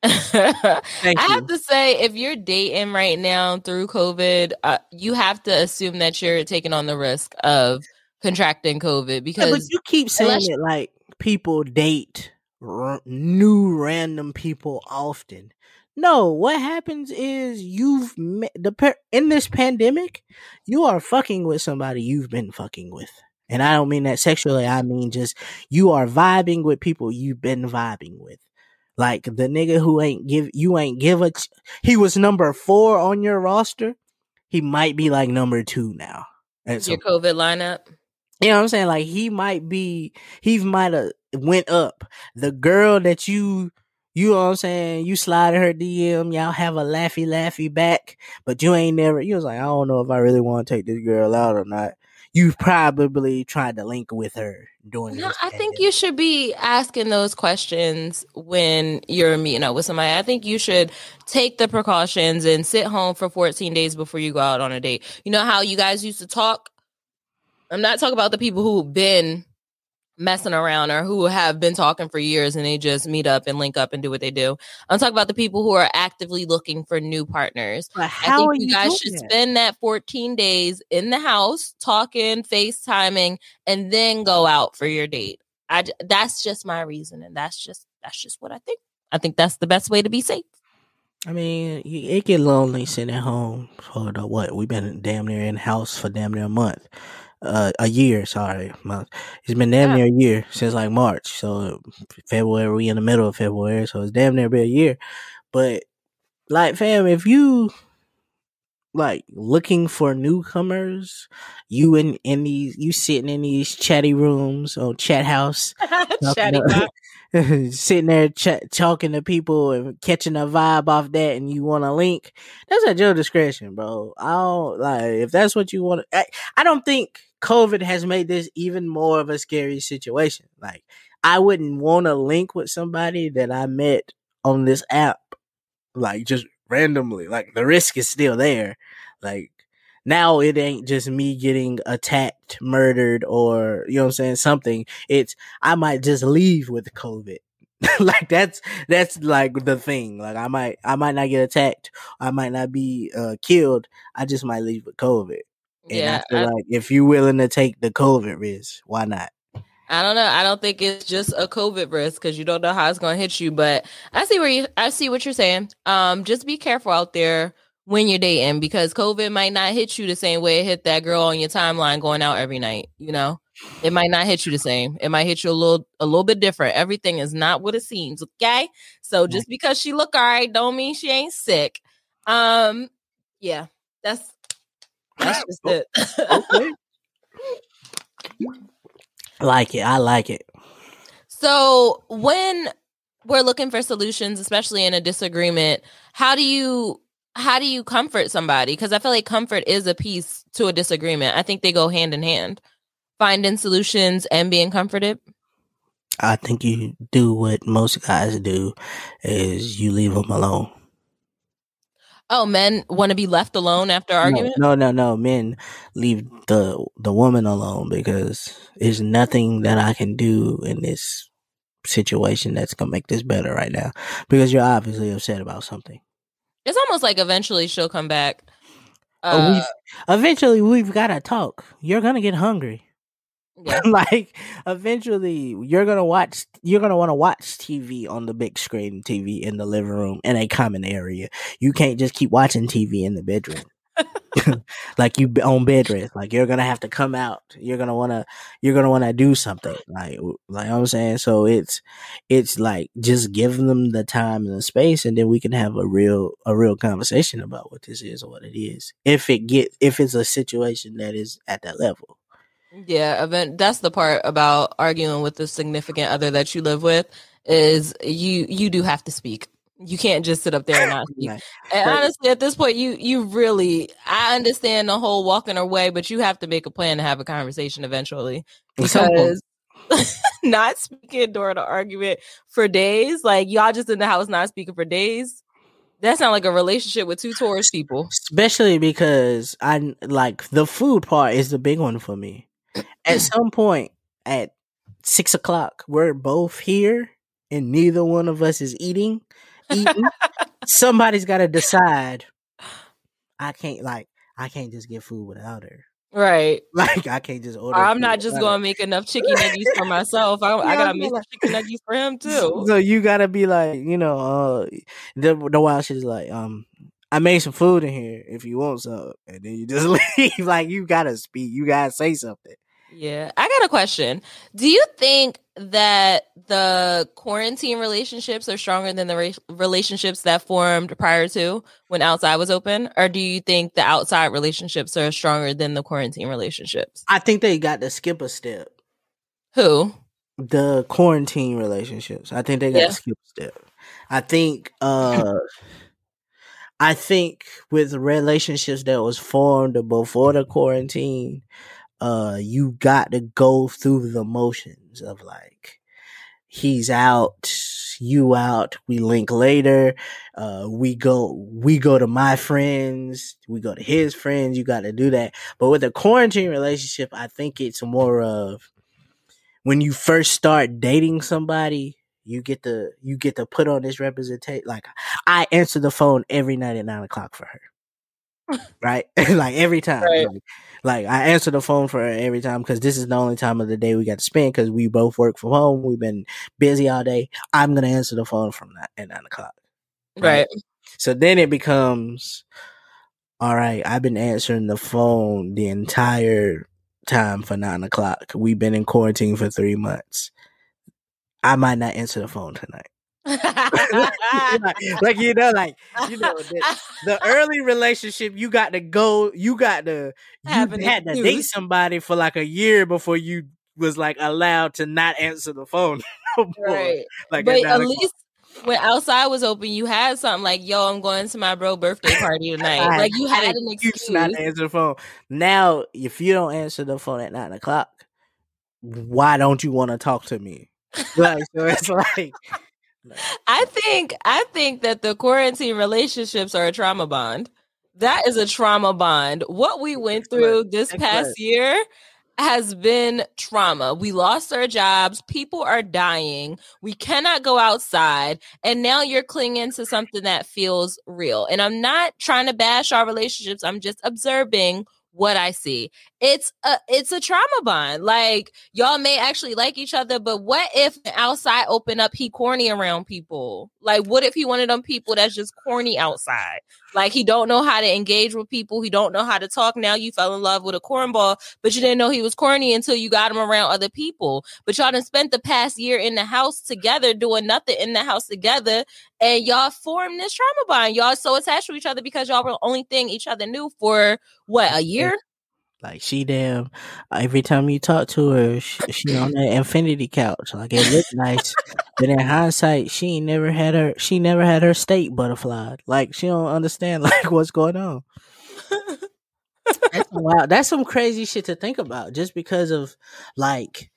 [SPEAKER 4] *laughs*
[SPEAKER 2] I
[SPEAKER 4] you.
[SPEAKER 2] have to say, if you're dating right now through COVID, uh, you have to assume that you're taking on the risk of contracting COVID because Yeah,
[SPEAKER 4] but you keep saying it like people date r- new random people often. No, what happens is you've met the per- in this pandemic, you are fucking with somebody you've been fucking with. And I don't mean that sexually, I mean just you are vibing with people you've been vibing with. Like the nigga who ain't give you ain't give a ch- he was number 4 on your roster. He might be like number 2 now.
[SPEAKER 2] Your COVID lineup.
[SPEAKER 4] You know what I'm saying? Like he might be, he might have went up. The girl that you, you know what I'm saying? You slide in her DM, y'all have a laughy laughy back, but you ain't never. You was like, I don't know if I really want to take this girl out or not. You've probably tried to link with her doing. That.
[SPEAKER 2] No, I think you should be asking those questions when you're meeting up with somebody. I think you should take the precautions and sit home for 14 days before you go out on a date. You know how you guys used to talk I'm not talking about the people who've been messing around or who have been talking for years and they just meet up and link up and do what they do. I'm talking about the people who are actively looking for new partners.
[SPEAKER 4] But how
[SPEAKER 2] I think you, guys should
[SPEAKER 4] that?
[SPEAKER 2] spend that 14 days in the house talking, FaceTiming, and then go out for your date. I that's just my reason, and that's just that's just what I think. I think that's the best way to be safe.
[SPEAKER 4] I mean, it get lonely sitting at home for the what? We've been damn near in house for damn near a month uh, a year. Sorry, month. It's been damn yeah. near a year since like March. So February, we in the middle of February, so it's damn near been a year. But like, fam, if you like looking for newcomers, you in in these, you sitting in these chatty rooms or chat house, *laughs*
[SPEAKER 2] chatty *laughs*
[SPEAKER 4] sitting there ch- talking to people and catching a vibe off that, and you want a link, that's at your discretion, bro. I don't like if that's what you want. I, I don't think COVID has made this even more of a scary situation. Like, I wouldn't want to link with somebody that I met on this app, like just randomly. Like, the risk is still there. Like, now it ain't just me getting attacked, murdered, or, you know what I'm saying, something. It's, I might just leave with COVID. *laughs* like that's that's like the thing. Like I might I might not get attacked. I might not be uh, killed. I just might leave with COVID. And yeah, I feel I, like if you're willing to take the COVID risk, why not?
[SPEAKER 2] I don't know. I don't think it's just a COVID risk because you don't know how it's going to hit you. But I see where you, I see what you're saying. Um, just be careful out there when you're dating because COVID might not hit you the same way it hit that girl on your timeline going out every night. You know, it might not hit you the same. It might hit you a little, a little bit different. Everything is not what it seems. Okay, so just because she look all right, don't mean she ain't sick. Um, yeah, that's that's just it. okay. *laughs*
[SPEAKER 4] Like it. I like it.
[SPEAKER 2] So when we're looking for solutions, especially in a disagreement, how do you how do you comfort somebody? Because I feel like comfort is a piece to a disagreement. I think they go hand in hand. Finding solutions and being comforted.
[SPEAKER 4] I think you do what most guys do is you leave them alone.
[SPEAKER 2] Oh, men want to be left alone after argument?
[SPEAKER 4] No, no, no, no. Men leave the the woman alone because there's nothing that I can do in this situation that's gonna make this better right now. Because you're obviously upset about something.
[SPEAKER 2] It's almost like eventually she'll come back.
[SPEAKER 4] Uh, we've, eventually, we've got to talk. You're gonna get hungry. Yeah. *laughs* like eventually you're gonna watch you're gonna want to watch TV on the big screen TV in the living room in a common area. You can't just keep watching TV in the bedroom. *laughs* *laughs* like you on bed rest. Like you're gonna have to come out. You're gonna wanna you're gonna wanna do something. Like like I'm saying. So it's it's like just give them the time and the space and then we can have a real a real conversation about what this is or what it is. If it get if it's a situation that is at that level.
[SPEAKER 2] Yeah, event that's the part about arguing with the significant other that you live with is you you do have to speak. You can't just sit up there and not *laughs* speak. Right. And honestly, at this point, you you really I understand the whole walking away, but you have to make a plan to have a conversation eventually *laughs* because *laughs* not speaking during the argument for days, like y'all just in the house not speaking for days. That sounds like a relationship with two Taurus people.
[SPEAKER 4] Especially because I like the food part is the big one for me at *clears throat* some point at six o'clock, we're both here and neither one of us is eating. Eating. *laughs* Somebody's got to decide. I can't like I can't just get food without her.
[SPEAKER 2] Right. *laughs*
[SPEAKER 4] Like I can't just order.
[SPEAKER 2] I'm not just going to make enough chicken nuggets for myself. I, I gotta make like, chicken nuggets for him *laughs* too.
[SPEAKER 4] So you gotta be like, you know, uh, the the wild shit is like, um, I made some food in here if you want some, and then you just *laughs* leave. like you gotta speak, you gotta say something.
[SPEAKER 2] Yeah, I got a question. Do you think that the quarantine relationships are stronger than the re- relationships that formed prior to when outside was open, or do you think the outside relationships are stronger than the quarantine relationships?
[SPEAKER 4] I think they got to skip a step.
[SPEAKER 2] Who?
[SPEAKER 4] The quarantine relationships. I think they got yeah. to skip a step. I think. uh *laughs* I think with relationships that was formed before the quarantine, uh you got to go through the motions of like he's out you out we link later uh we go we go to my friends we go to his friends you got to do that. But with a quarantine relationship i think it's more of when you first start dating somebody you get to you get to put on this representation like i answer the phone every night at nine o'clock for her *laughs* right? *laughs* like every time. Right. Like, like, I answer the phone for her every time because this is the only time of the day we got to spend because we both work from home. We've been busy all day. I'm gonna answer the phone from that at nine o'clock.
[SPEAKER 2] Right? right.
[SPEAKER 4] So then it becomes all right, I've been answering the phone the entire time for nine o'clock. We've been in quarantine for three months. I might not answer the phone tonight. *laughs* *laughs* like, you know, like you know, the, the, early relationship, you got to go, you got to, you had to date somebody for like a year before you was like allowed to not answer the phone. *laughs*
[SPEAKER 2] right. Like, but at least when outside was open, you had something like, "Yo, I'm going to my bro birthday party tonight." like you had an excuse
[SPEAKER 4] not to answer the phone. Now, if you don't answer the phone at nine o'clock, why don't you want to talk to me? Like, so it's *laughs* like
[SPEAKER 2] I think I think that the quarantine relationships are a trauma bond. That is a trauma bond. What we went through this past year has been trauma. We lost our jobs. People are dying. We cannot go outside. And now you're clinging to something that feels real. And I'm not trying to bash our relationships. I'm just observing what I see. It's a it's a trauma bond. Like y'all may actually like each other, but what if outside open up he corny around people? Like what if he one of them people that's just corny outside? Like he don't know how to engage with people, he don't know how to talk. Now you fell in love with a cornball, but you didn't know he was corny until you got him around other people. But y'all done spent the past year in the house together doing nothing in the house together and y'all formed this trauma bond. Y'all so attached to each other because y'all were the only thing each other knew for what a year.
[SPEAKER 4] Like she damn, uh, every time you talk to her, she, she on that infinity couch. Like it looked nice, but in hindsight, she ain't never had her. She never had her state butterfly. Like she don't understand *laughs* like what's going on. That's wow, that's some crazy shit to think about. Just because of like,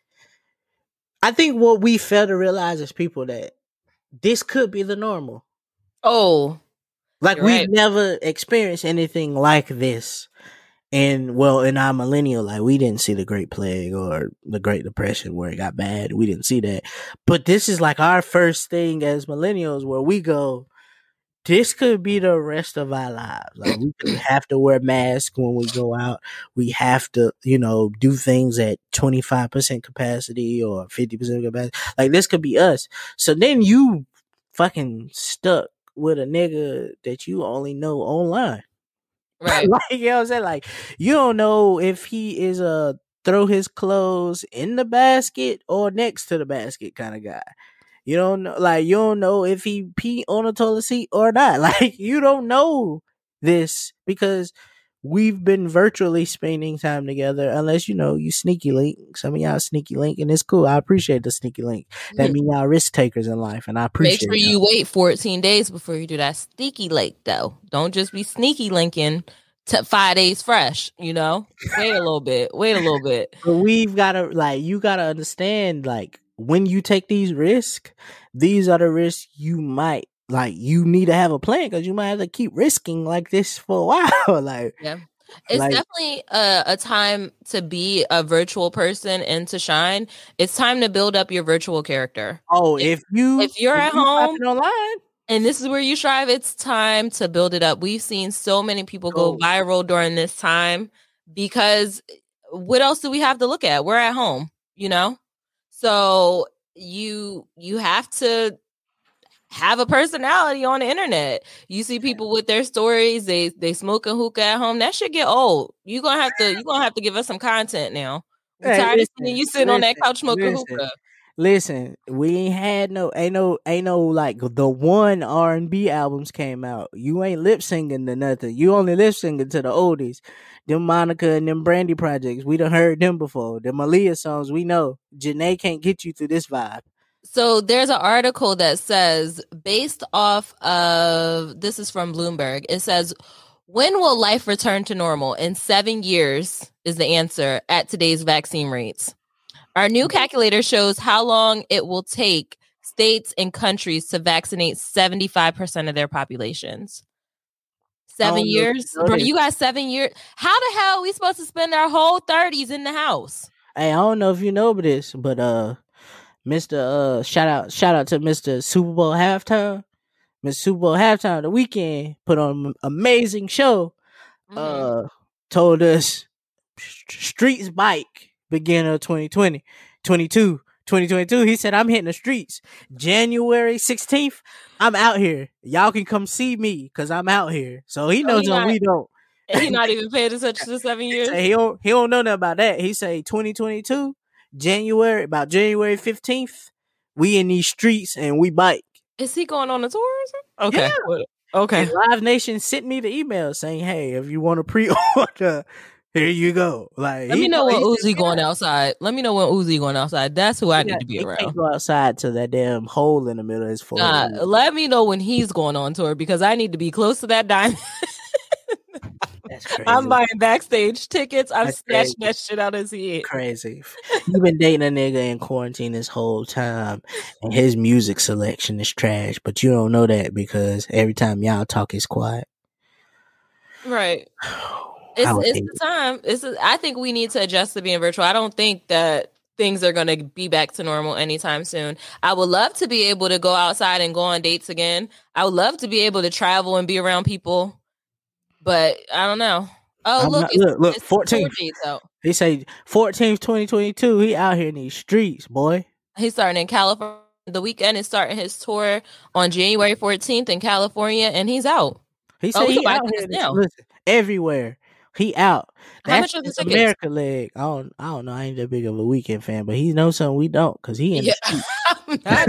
[SPEAKER 4] I think what we fail to realize as people that this could be the normal.
[SPEAKER 2] Oh,
[SPEAKER 4] like we've right. never experienced anything like this and well, in our millennial, like we didn't see the Great Plague or the Great Depression where it got bad. We didn't see that. But this is like our first thing as millennials where we go, this could be the rest of our lives. Like we *coughs* have to wear masks when we go out. We have to, you know, do things at 25% capacity or 50% capacity. Like this could be us. So then you fucking stuck with a nigga that you only know online. *laughs*
[SPEAKER 2] Right.
[SPEAKER 4] like, you know what I'm saying? Like, you don't know if he is a throw his clothes in the basket or next to the basket kind of guy. You don't know, like, you don't know if he pee on a toilet seat or not. *laughs* Like, you don't know this because we've been virtually spending time together unless you know you sneaky link. Some of y'all sneaky link and it's cool. I appreciate the sneaky link that mm. mean y'all risk takers in life and i appreciate
[SPEAKER 2] make sure you wait 14 days before you do that sneaky link though. Don't just be sneaky linking to five days fresh you know? Wait a little bit wait a little bit. *laughs*
[SPEAKER 4] But we've got to like you got to understand like when you take these risks these are the risks you might like you need to have a plan because you might have to keep risking like this for a *laughs* while. like,
[SPEAKER 2] yeah, it's like, definitely a, a, time to be a virtual person and to shine. It's time to build up your virtual character.
[SPEAKER 4] Oh, if, if you
[SPEAKER 2] if you're
[SPEAKER 4] if
[SPEAKER 2] at
[SPEAKER 4] you
[SPEAKER 2] home
[SPEAKER 4] online.
[SPEAKER 2] And this is where you strive. It's time to build it up. We've seen so many people go oh. viral during this time because what else do we have to look at? We're at home, you know? So you you have to have a personality on the internet. You see people with their stories, they they smoke a hookah at home. That should get old. You're gonna have to you gonna have to give us some content now. We're
[SPEAKER 4] Hey,
[SPEAKER 2] tired
[SPEAKER 4] listen,
[SPEAKER 2] of seeing you sitting on that couch smoking
[SPEAKER 4] listen.
[SPEAKER 2] hookah.
[SPEAKER 4] Listen, we ain't had no, ain't no, ain't no like the one R and B albums came out. You ain't lip singing to nothing. You only lip singing to the oldies. Them Monica and them Brandy projects, we done heard them before. The Malia songs, we know. Jhené can't get you through this vibe.
[SPEAKER 2] So there's an article that says, based off of this is from Bloomberg, it says, when will life return to normal? In seven years is the answer at today's vaccine rates. Our new calculator shows how long it will take states and countries to vaccinate 75% of their populations. Seven
[SPEAKER 4] if you
[SPEAKER 2] years? Bro, you got seven years. How the hell are we supposed to spend our whole 30s in the house?
[SPEAKER 4] Hey, I don't know if you know this, but uh, Mister uh, shout out, shout out to Mister Super Bowl halftime, Mr. Super Bowl halftime. The Weeknd put on an amazing show.
[SPEAKER 2] Mhm.
[SPEAKER 4] uh told us streets bike beginning of 2020 22 2022 he said i'm hitting the streets january 16th i'm out here y'all can come see me because i'm out here so he knows
[SPEAKER 2] he
[SPEAKER 4] what
[SPEAKER 2] not-
[SPEAKER 4] we don't
[SPEAKER 2] And he not even paying attention to seven *laughs* years.
[SPEAKER 4] say he don't he don't know nothing about that he say 2022 january about january 15th we in these streets and we bike
[SPEAKER 2] Is he going on a tour or something? Okay. What- Okay.
[SPEAKER 4] And Live Nation sent me the email saying, "Hey, if you want to pre-order, here you go." Like,
[SPEAKER 2] Let me know when
[SPEAKER 4] he
[SPEAKER 2] Uzi going
[SPEAKER 4] "Yeah."
[SPEAKER 2] outside. Let me know when Uzi going outside. That's who I need to be
[SPEAKER 4] he
[SPEAKER 2] around.
[SPEAKER 4] Can't go outside to that damn hole in the middle of his forehead.
[SPEAKER 2] Nah, let me know when he's going on tour because I need to be close to that diamond. *laughs*
[SPEAKER 4] That's crazy.
[SPEAKER 2] I'm buying backstage tickets. I'm
[SPEAKER 4] That's
[SPEAKER 2] snatching
[SPEAKER 4] crazy.
[SPEAKER 2] that shit out of his head.
[SPEAKER 4] crazy. You've been dating a nigga in quarantine this whole time, and his music selection is trash. But you don't know that because every time y'all talk, it's quiet.
[SPEAKER 2] Right. *sighs* It's it's the time. It's I think we need to adjust to being virtual. I don't think that things are going to be back to normal anytime soon. I would love to be able to go outside and go on dates again. I would love to be able to travel and be around people, but I don't know. Oh,
[SPEAKER 4] I'm
[SPEAKER 2] look,
[SPEAKER 4] not- look, look,
[SPEAKER 2] it's
[SPEAKER 4] 14th.
[SPEAKER 2] tour dates out.
[SPEAKER 4] He say 14th, 2022. He out here in these streets, boy.
[SPEAKER 2] He's starting in California. The Weeknd is starting his tour on January 14th in California, and he's out.
[SPEAKER 4] He
[SPEAKER 2] Oh,
[SPEAKER 4] said
[SPEAKER 2] we
[SPEAKER 4] he out here.
[SPEAKER 2] now.
[SPEAKER 4] Listen, everywhere. He out.
[SPEAKER 2] How
[SPEAKER 4] That's
[SPEAKER 2] much are the tickets?
[SPEAKER 4] America leg. I don't. I don't know. I ain't that big of a Weeknd fan, but he knows something we don't because he in.
[SPEAKER 2] Yeah. *laughs*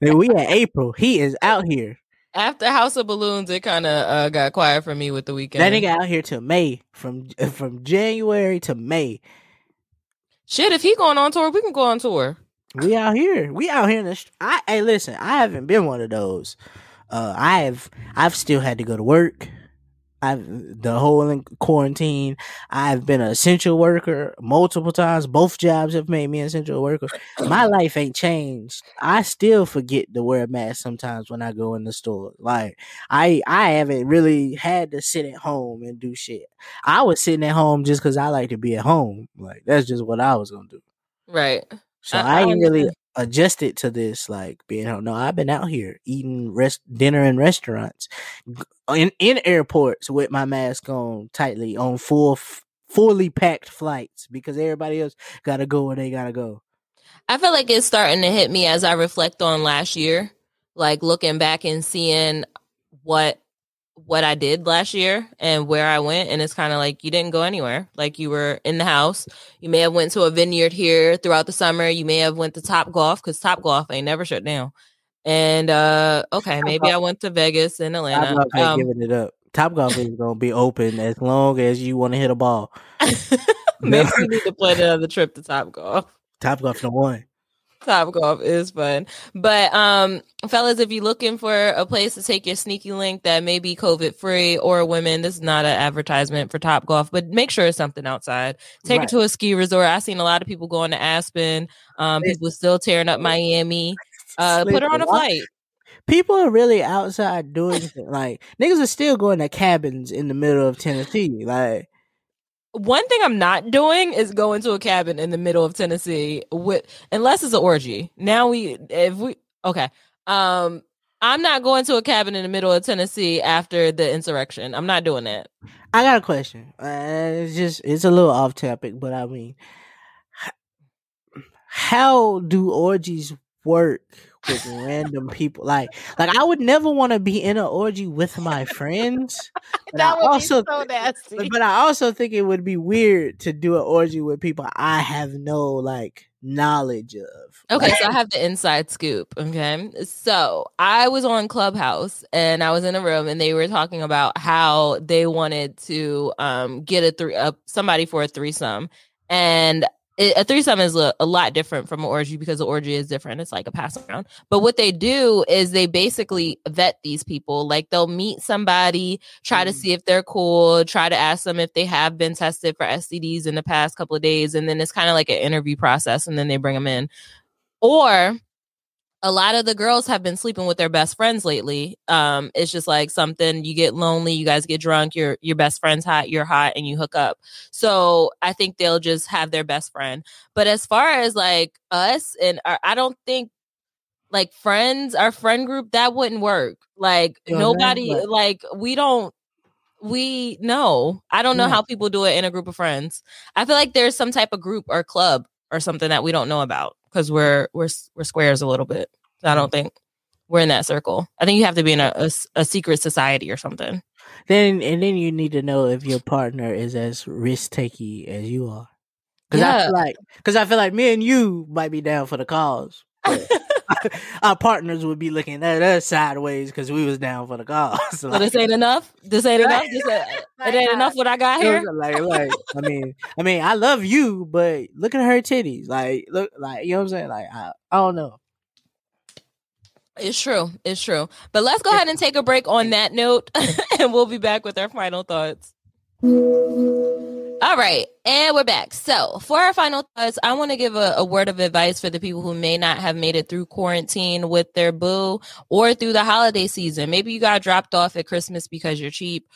[SPEAKER 2] *laughs*
[SPEAKER 4] we at April. He is out here.
[SPEAKER 2] After House of Balloons, it kind of uh, got quiet for me with the Weeknd.
[SPEAKER 4] That nigga out here to May. From from January to May.
[SPEAKER 2] Shit, if he going on tour, we can go on tour.
[SPEAKER 4] We out here. We out here in the. St- I hey, listen. I haven't been one of those. Uh, I have. I've still had to go to work. I've the whole in quarantine. I've been an essential worker multiple times. Both jobs have made me an essential worker. *clears throat* My life ain't changed. I still forget to wear a mask sometimes when I go in the store. Like I, I haven't really had to sit at home and do shit. I was sitting at home just because I like to be at home. Like that's just what I was gonna do.
[SPEAKER 2] Right.
[SPEAKER 4] So
[SPEAKER 2] I-
[SPEAKER 4] I,
[SPEAKER 2] I
[SPEAKER 4] ain't really. Adjusted to this, like being home. No, I've been out here eating rest dinner in restaurants, in in airports with my mask on tightly on full, fully packed flights because everybody else gotta go where they gotta go.
[SPEAKER 2] I feel like it's starting to hit me as I reflect on last year, like looking back and seeing what what I did last year and where I went and it's kind of like you didn't go anywhere. Like you were in the house. You may have went to a vineyard here throughout the summer. You may have went to Topgolf cuz Topgolf ain't never shut down. And uh okay, maybe I went to Vegas
[SPEAKER 4] Top
[SPEAKER 2] Atlanta.
[SPEAKER 4] Golf ain't
[SPEAKER 2] Um,
[SPEAKER 4] giving it up. Topgolf is gonna be open as long as you want to hit a ball. *laughs*
[SPEAKER 2] maybe we need to plan another trip to Topgolf.
[SPEAKER 4] Top Golf the one.
[SPEAKER 2] Topgolf is fun. But um fellas, if you're looking for a place to take your sneaky link that may be COVID free or women, this is not an advertisement for Topgolf, but make sure it's something outside. Take
[SPEAKER 4] Right.
[SPEAKER 2] it to a ski resort. I've seen a lot of people going to Aspen. Um people still tearing up Miami. *laughs* Uh put her on a flight.
[SPEAKER 4] People are really outside doing like niggas are still going to cabins in the middle of Tennessee. Like
[SPEAKER 2] One thing I'm not doing is going to a cabin in the middle of Tennessee with unless it's an orgy. Now we if we okay. Um I'm not going to a cabin in the middle of Tennessee after the insurrection. I'm not doing that.
[SPEAKER 4] I got a question. Uh, it's just it's a little off topic, but I mean, how do orgies work with random people? Like, like I would never want to be in an orgy with my friends.
[SPEAKER 2] That would
[SPEAKER 4] also,
[SPEAKER 2] be so nasty.
[SPEAKER 4] but, but I also think it would be weird to do an orgy with people I have no like knowledge of.
[SPEAKER 2] Okay,
[SPEAKER 4] Like,
[SPEAKER 2] so I have the inside scoop. Okay. So I was on Clubhouse and I was in a room and they were talking about how they wanted to um, get a three uh, somebody for a threesome. And it, a threesome is a, a lot different from an orgy because the orgy is different. It's like a pass around. But what they do is they basically vet these people. Like they'll meet somebody, try to
[SPEAKER 4] Mm.
[SPEAKER 2] see if they're cool, try to ask them if they have been tested for STDs in the past couple of days. And then it's kind of like an interview process and then they bring them in. Or a lot of the girls have been sleeping with their best friends lately. Um, it's just like something you get lonely, you guys get drunk, your your best friend's hot, you're hot, and you hook up. So I think they'll just have their best friend. But as far as like us and our, I don't think like friends, our friend group, that wouldn't work. Like
[SPEAKER 4] You know what I'm
[SPEAKER 2] nobody, like we don't. We no, I don't know
[SPEAKER 4] Yeah.
[SPEAKER 2] how people do it in a group of friends. I feel like there's some type of group or club or something that we don't know about because we're we're we're squares a little bit. So I don't think we're in that circle. I think you have to be in a a secret society or something.
[SPEAKER 4] then and then you need to know if your partner is as risk takey as you are. Because I feel like, because I feel like me and you might be down for the cause. *laughs* our partners would be looking at us sideways because we was down for the cause. *laughs*
[SPEAKER 2] So this ain't enough. This ain't enough. This ain't, *laughs* it ain't enough what I got here.
[SPEAKER 4] like, like, I mean, I mean, I love you, but look at her titties. Like, look, like, you know what I'm saying? Like, I, I don't know.
[SPEAKER 2] It's true. It's true. But let's go ahead and take a break on that note, and we'll be back with our final thoughts. All right, and we're back. So, for our final thoughts, I want to give a, a word of advice for the people who may not have made it through quarantine with their boo or through the holiday season. Maybe you got dropped off at Christmas because you're cheap,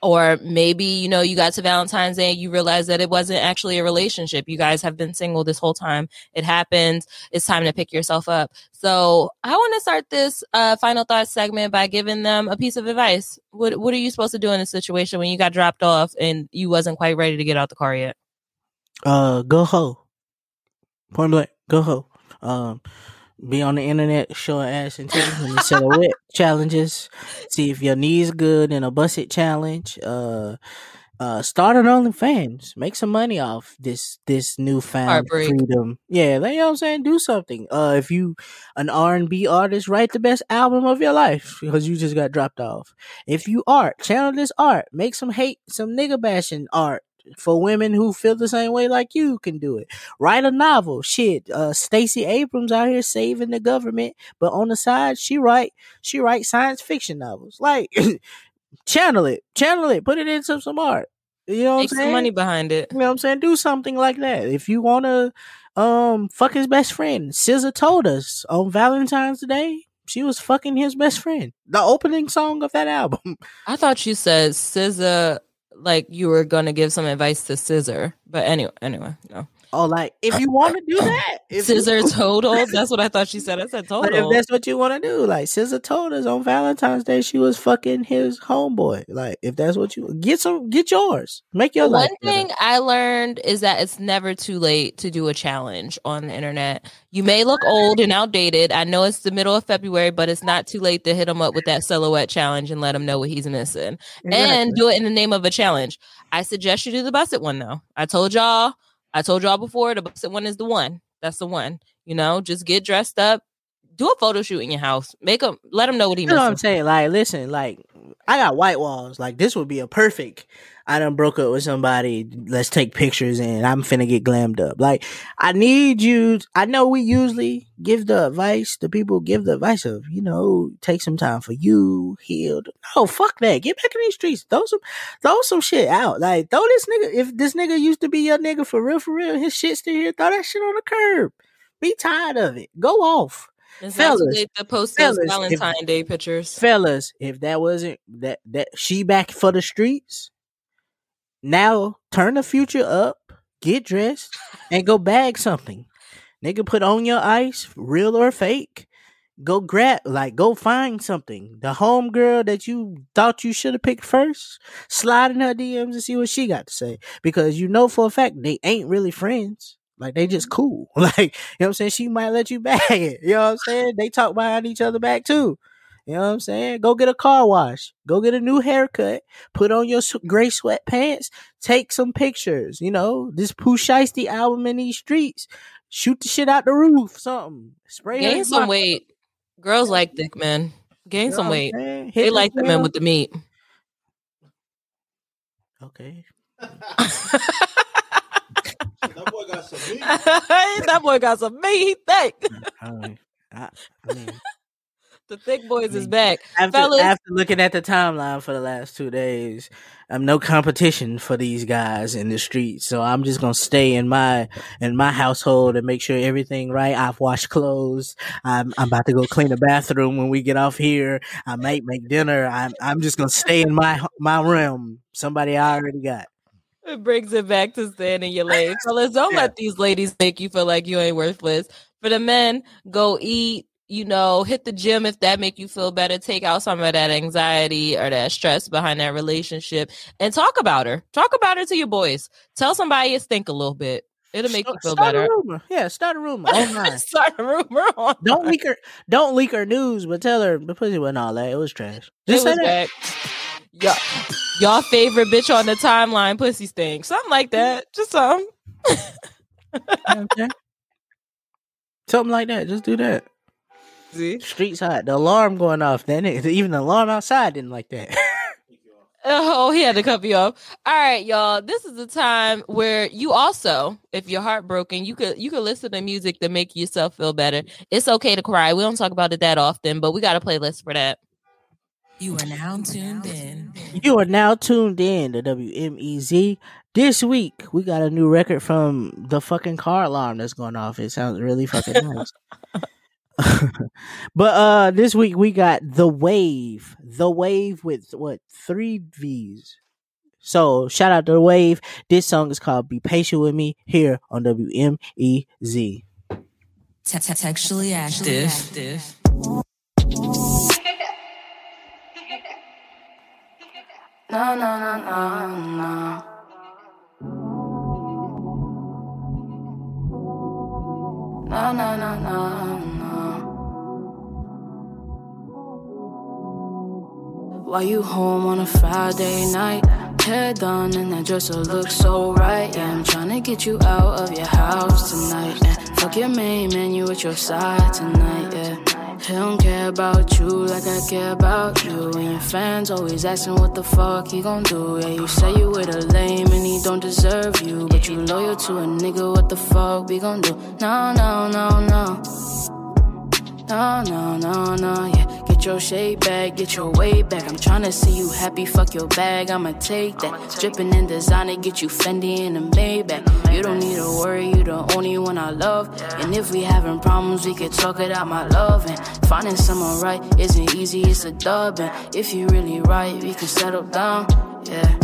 [SPEAKER 2] or maybe you know you got to Valentine's Day and you realize that it wasn't actually a relationship. You guys have been single this whole time. It happened. It's time to pick yourself up. So I want to start this uh, final thoughts segment by giving them a piece of advice. What What are you supposed to do in a situation when you got dropped off and you wasn't quite ready to get out the car yet?
[SPEAKER 4] Uh, go ho. Point blank, go ho. Um, be on the internet showing ass and titties and silhouette *laughs* challenges. See if your knees good in a bust it challenge. Uh, uh, start an OnlyFans. Make some money off this this newfound freedom. Yeah, you know what I'm saying. Do something. Uh, if you an R and B artist, write the best album of your life because you just got dropped off. If you art, channel this art. Make some hate, some nigga bashing art for women who feel the same way like you can do it. Write a novel. Shit, uh Stacey Abrams out here saving the government, but on the side she write she write science fiction novels. Like *clears throat* channel it. Channel it. Put it into some art. You know what I'm
[SPEAKER 2] Make
[SPEAKER 4] saying?
[SPEAKER 2] some money behind it.
[SPEAKER 4] You know what I'm saying? Do something like that. If you want to um fuck his best friend, SZA told us on Valentine's Day she was fucking his best friend. The opening song of that album.
[SPEAKER 2] I thought you said SZA, like you were gonna give some advice to Scissor, but anyway, anyway, no.
[SPEAKER 4] Oh, like if you want to do *coughs* that, if you-
[SPEAKER 2] Scissor *laughs* total. That's what I thought she said. I said
[SPEAKER 4] But if that's what you want to do, like scissor told us on Valentine's Day, she was fucking his homeboy. Like, if that's what you get, some get yours, make your
[SPEAKER 2] One
[SPEAKER 4] life. better.
[SPEAKER 2] thing I learned is that it's never too late to do a challenge on the internet. You may look old and outdated. I know it's the middle of February, but it's not too late to hit him up with that silhouette challenge and let him know what he's missing. And do it in the name of a challenge. I suggest you do the busted one though. I told y'all, I told y'all before, the busted one is the one. That's the one. You know, just get dressed up, do a photo shoot in your house. Make him let him know what he
[SPEAKER 4] You know what I'm saying? Like, listen, like I got white walls. Like, this would be a perfect. I done broke up with somebody. Let's take pictures, and I'm finna get glammed up. Like, I need you. I know we usually give the advice. The people give the advice of, you know, take some time for you, healed. No, fuck that. Get back in these streets. Throw some, throw some shit out. Like, throw this nigga. If this nigga used to be your nigga for real, for real, his shit still here. Throw that shit on the curb. Be tired of it. Go off.
[SPEAKER 2] It's
[SPEAKER 4] fellas,
[SPEAKER 2] to post those
[SPEAKER 4] if-
[SPEAKER 2] Valentine Day pictures.
[SPEAKER 4] fellas, if that wasn't that that she back for the streets, now turn the future up, get dressed, and go bag something. Nigga, put on your ice, real or fake. go grab like go find something. The home girl that you thought you should have picked first, slide in her DMs and see what she got to say. Because you know for a fact they ain't really friends. Like they just mm-hmm. cool. *laughs* Like, you know what I'm saying? She might let you *laughs* bag it. You know what I'm saying? They talk behind each other back too. You know what I'm saying? Go get a car wash. Go get a new haircut. Put on your gray sweatpants. Take some pictures. You know, this Pooh Shiesty album in these streets. Shoot the shit out the roof. Something. Spray.
[SPEAKER 2] Gain some weight. Girls like thick men. Gain you know some weight. They like the men with the meat.
[SPEAKER 4] Okay. *laughs*
[SPEAKER 5] that boy got some meat. *laughs*
[SPEAKER 2] that boy got some meat. He thick.
[SPEAKER 4] I I, I mean
[SPEAKER 2] the thick boys is mm. back.
[SPEAKER 4] After, Fellas, after looking at the timeline for the last two days, I'm no competition for these guys in the streets. So I'm just gonna stay in my in my household and make sure everything right. I've washed clothes. I'm I'm about to go clean the bathroom when we get off here. I might make dinner. I'm I'm just gonna stay in my my room. Somebody I already got.
[SPEAKER 2] It brings it back to staying in your lane. Fellas, don't *laughs* yeah. let these ladies make you feel like you ain't worthless. For the men, go eat, you know, hit the gym if that make you feel better. Take out some of that anxiety or that stress behind that relationship and talk about her. Talk about her to your boys. Tell somebody you stink a little bit. It'll make start, you feel
[SPEAKER 4] start
[SPEAKER 2] better.
[SPEAKER 4] A rumor. Yeah, start a rumor *laughs* online.
[SPEAKER 2] start a rumor *laughs* online.
[SPEAKER 4] Don't leak her. Don't leak her news, but tell her the pussy wasn't all that. It was trash. Just
[SPEAKER 2] it was that. Y'all, y'all favorite bitch on the timeline, pussy stink. Something like mm. that. Just something.
[SPEAKER 4] something like that. Just do that. See? Streets hot. The alarm going off. Then even the alarm outside didn't like that. *laughs*
[SPEAKER 2] oh, he had to cut me off. All right, y'all. This is the time where you also, if you're heartbroken, you could you could listen to music to make yourself feel better. It's okay to cry. We don't talk about it that often, but we got a playlist for that.
[SPEAKER 3] You are now tuned in.
[SPEAKER 4] You are now tuned in to WMEZ. This week we got a new record from the fucking car alarm that's going off. It sounds really fucking *laughs* nice. *laughs* but uh this week we got the wave the wave with what three v's so shout out to the wave this song is called be patient with me here on wmez
[SPEAKER 3] Textually active. No, no, no, no, no. No, no, no, no. Why you home on a Friday night? Hair done and that dresser looks so right. Yeah, I'm trying to get you out of your house tonight. Yeah. Fuck your main man, you at your side tonight. Yeah. He don't care about you like I care about you. And your fans always asking what the fuck he gon' do. Yeah, you say you with a lame and he don't deserve you. But you loyal to a nigga, what the fuck we gon' do? No, no, no, no. No, no, no, no, yeah. Get your shade back, get your way back. I'm trying to see you happy, fuck your bag, I'ma take that. Dripping in designer, get you Fendi in the Maybach. You don't need to worry, you the only one I love. And if we having problems, we could talk it out, my love. And finding someone right isn't easy, it's a dub. And if you really right, we can settle down, yeah.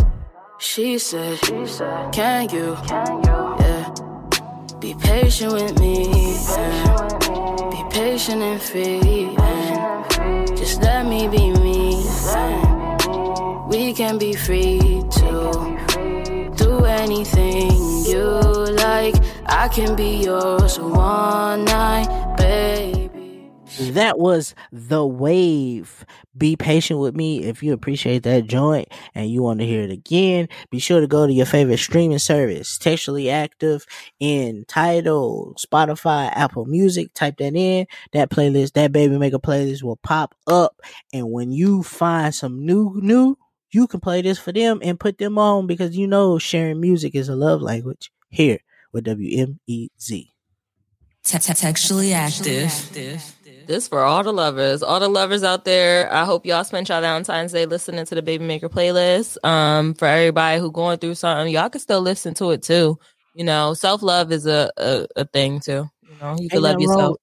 [SPEAKER 3] She said, she said Can you, yeah, be patient with me, be patient and free. Just let me be me. We can be free to do anything you like. I can be yours one night, baby.
[SPEAKER 4] That was The Wave. Be patient with me if you appreciate that joint and you want to hear it again. Be sure to go to your favorite streaming service, Textually Active in Title, Spotify, Apple Music. Type that in. That playlist, that Baby Maker playlist will pop up. And when you find some new, new, you can play this for them and put them on because you know sharing music is a love language here with WMEZ.
[SPEAKER 3] Textually active.
[SPEAKER 2] This for all the lovers, all the lovers out there. I hope y'all spent y'all Valentine's Day listening to the Baby Maker playlist. Um, for everybody who going through something, y'all can still listen to it too. You know, self love is a, a, a thing too. You know, you can love yourself.
[SPEAKER 4] Wrong,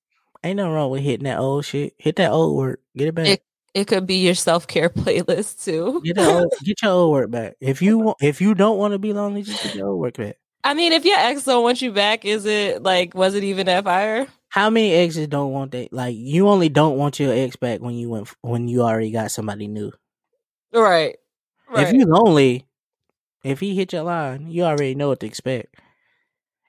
[SPEAKER 4] ain't nothing wrong with hitting that old shit. Hit that old work. Get it back.
[SPEAKER 2] It, it could be your self care *laughs* playlist too.
[SPEAKER 4] Get, old, *laughs* get your old work back. If you want, if you don't want to be lonely, just get your old work back.
[SPEAKER 2] I mean, if your ex don't want you back, is it like was it even that fire?
[SPEAKER 4] How many exes don't want that? Like you only don't want your ex back when you went when you already got somebody new.
[SPEAKER 2] Right. Right.
[SPEAKER 4] If you lonely, if he hit your line, you already know what to expect.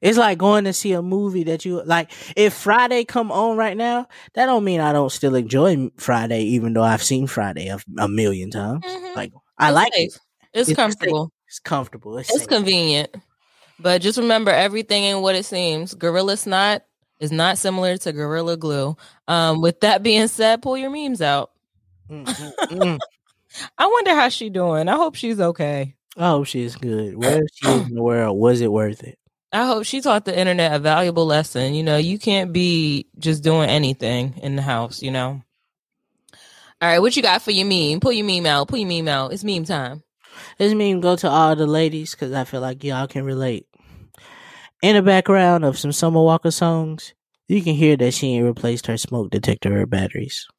[SPEAKER 4] It's like going to see a movie that you like. If Friday come on right now, that don't mean I don't still enjoy Friday, even though I've seen Friday a, a million times.
[SPEAKER 2] Mhm.
[SPEAKER 4] Like I
[SPEAKER 2] It's
[SPEAKER 4] like
[SPEAKER 2] safe.
[SPEAKER 4] it.
[SPEAKER 2] It's,
[SPEAKER 4] It's
[SPEAKER 2] comfortable.
[SPEAKER 4] It's comfortable. It's,
[SPEAKER 2] It's convenient. But just remember everything ain't what it seems. Gorilla's Snot is not similar to Gorilla Glue. Um, with that being said, pull your memes out.
[SPEAKER 4] Mm, mm, mm.
[SPEAKER 2] I wonder how she doing. I hope she's okay.
[SPEAKER 4] I hope she's good. Where she is in the world, was it worth it?
[SPEAKER 2] I hope she taught the internet a valuable lesson. You know, you can't be just doing anything in the house, you know. All right, what you got for your meme? Pull your meme out. Pull your meme out. It's meme time.
[SPEAKER 4] This mean go to all the ladies because I feel like y'all can relate. In the background of some Summer Walker songs, you can hear that she ain't replaced her smoke detector or batteries. *laughs*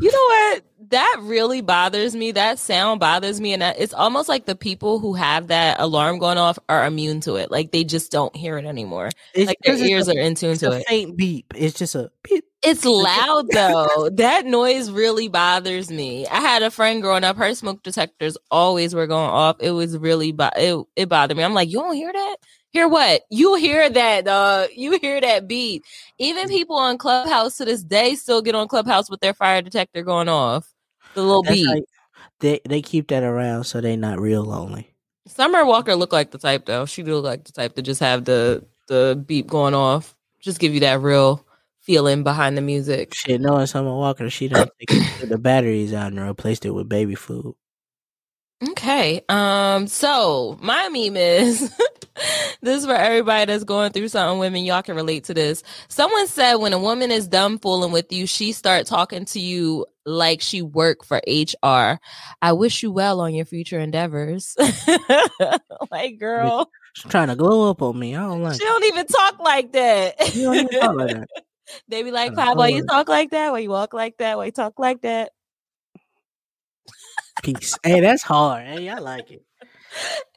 [SPEAKER 2] You know what? That really bothers me. That sound bothers me. And it's almost like the people who have that alarm going off are immune to it. Like they just don't hear it anymore.
[SPEAKER 4] It's,
[SPEAKER 2] Like their ears
[SPEAKER 4] a,
[SPEAKER 2] are in tune
[SPEAKER 4] it's
[SPEAKER 2] to
[SPEAKER 4] a
[SPEAKER 2] it.
[SPEAKER 4] faint beep. It's just a beep.
[SPEAKER 2] It's loud *laughs* though. that noise really bothers me. I had a friend growing up. Her smoke detectors always were going off. It was really bo- it, it bothered me. I'm like, you don't hear that? Hear what? You hear that? Uh, you hear that beat? Even people on Clubhouse to this day still get on Clubhouse with their fire detector going off. The little
[SPEAKER 4] That's
[SPEAKER 2] beat.
[SPEAKER 4] like- they they keep that around so they not real lonely.
[SPEAKER 2] Summer Walker looked like the type though. She do look like the type to just have the the beep going off. Just give you that real feeling behind the music.
[SPEAKER 4] Shit, knowing Summer Walker, she done *coughs* taken the batteries out and replaced it with baby food.
[SPEAKER 2] Okay. Um, so my meme is *laughs* *laughs* this is for everybody that's going through something. Women, y'all can relate to this. Someone said when a woman is done fooling with you, she start talking to you like she work for HR. I wish you well on your future endeavors. *laughs* like, girl,
[SPEAKER 4] She's trying to glow up on me. I don't like
[SPEAKER 2] she don't even talk like that.
[SPEAKER 4] You don't even talk like that. *laughs*
[SPEAKER 2] they be like, Pop, why you talk like that? Why you walk like that? Why you talk like that?
[SPEAKER 4] Peace. Hey, that's hard. Hey, I like it.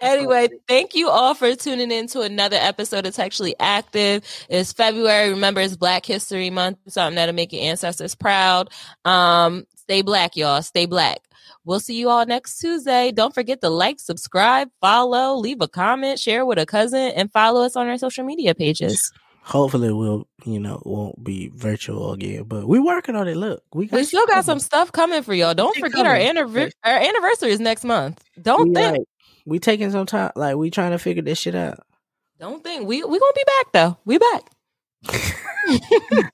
[SPEAKER 2] Anyway, thank you all for tuning in to another episode of Textually Active. It's February. Remember, it's Black History Month. Something that'll make your ancestors proud. Um, stay black, y'all. Stay black. We'll see you all next Tuesday. Don't forget to like, subscribe, follow, leave a comment, share with a cousin, and follow us on our social media pages.
[SPEAKER 4] Hopefully, we'll you know won't be virtual again, but we're working on it. Look, we got
[SPEAKER 2] We still got some stuff coming for y'all. Don't forget our,
[SPEAKER 4] coming.
[SPEAKER 2] anniver- our anniversary is next month. Don't.
[SPEAKER 4] We,
[SPEAKER 2] think.
[SPEAKER 4] like, we taking some time. Like we trying to figure this shit out.
[SPEAKER 2] Don't think. We we gonna be back though. We back. *laughs*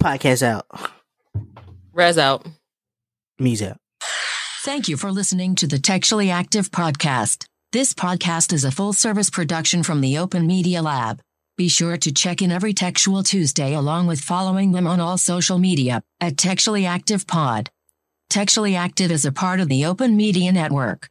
[SPEAKER 4] Podcast out.
[SPEAKER 2] Res out.
[SPEAKER 4] Me's out.
[SPEAKER 1] Thank you for listening to the Textually Active podcast. This podcast is a full service production from the Open Media Lab. Be sure to check in every Textual Tuesday along with following them on all social media at Textually Active Pod. Textually Active is a part of the Open Media Network.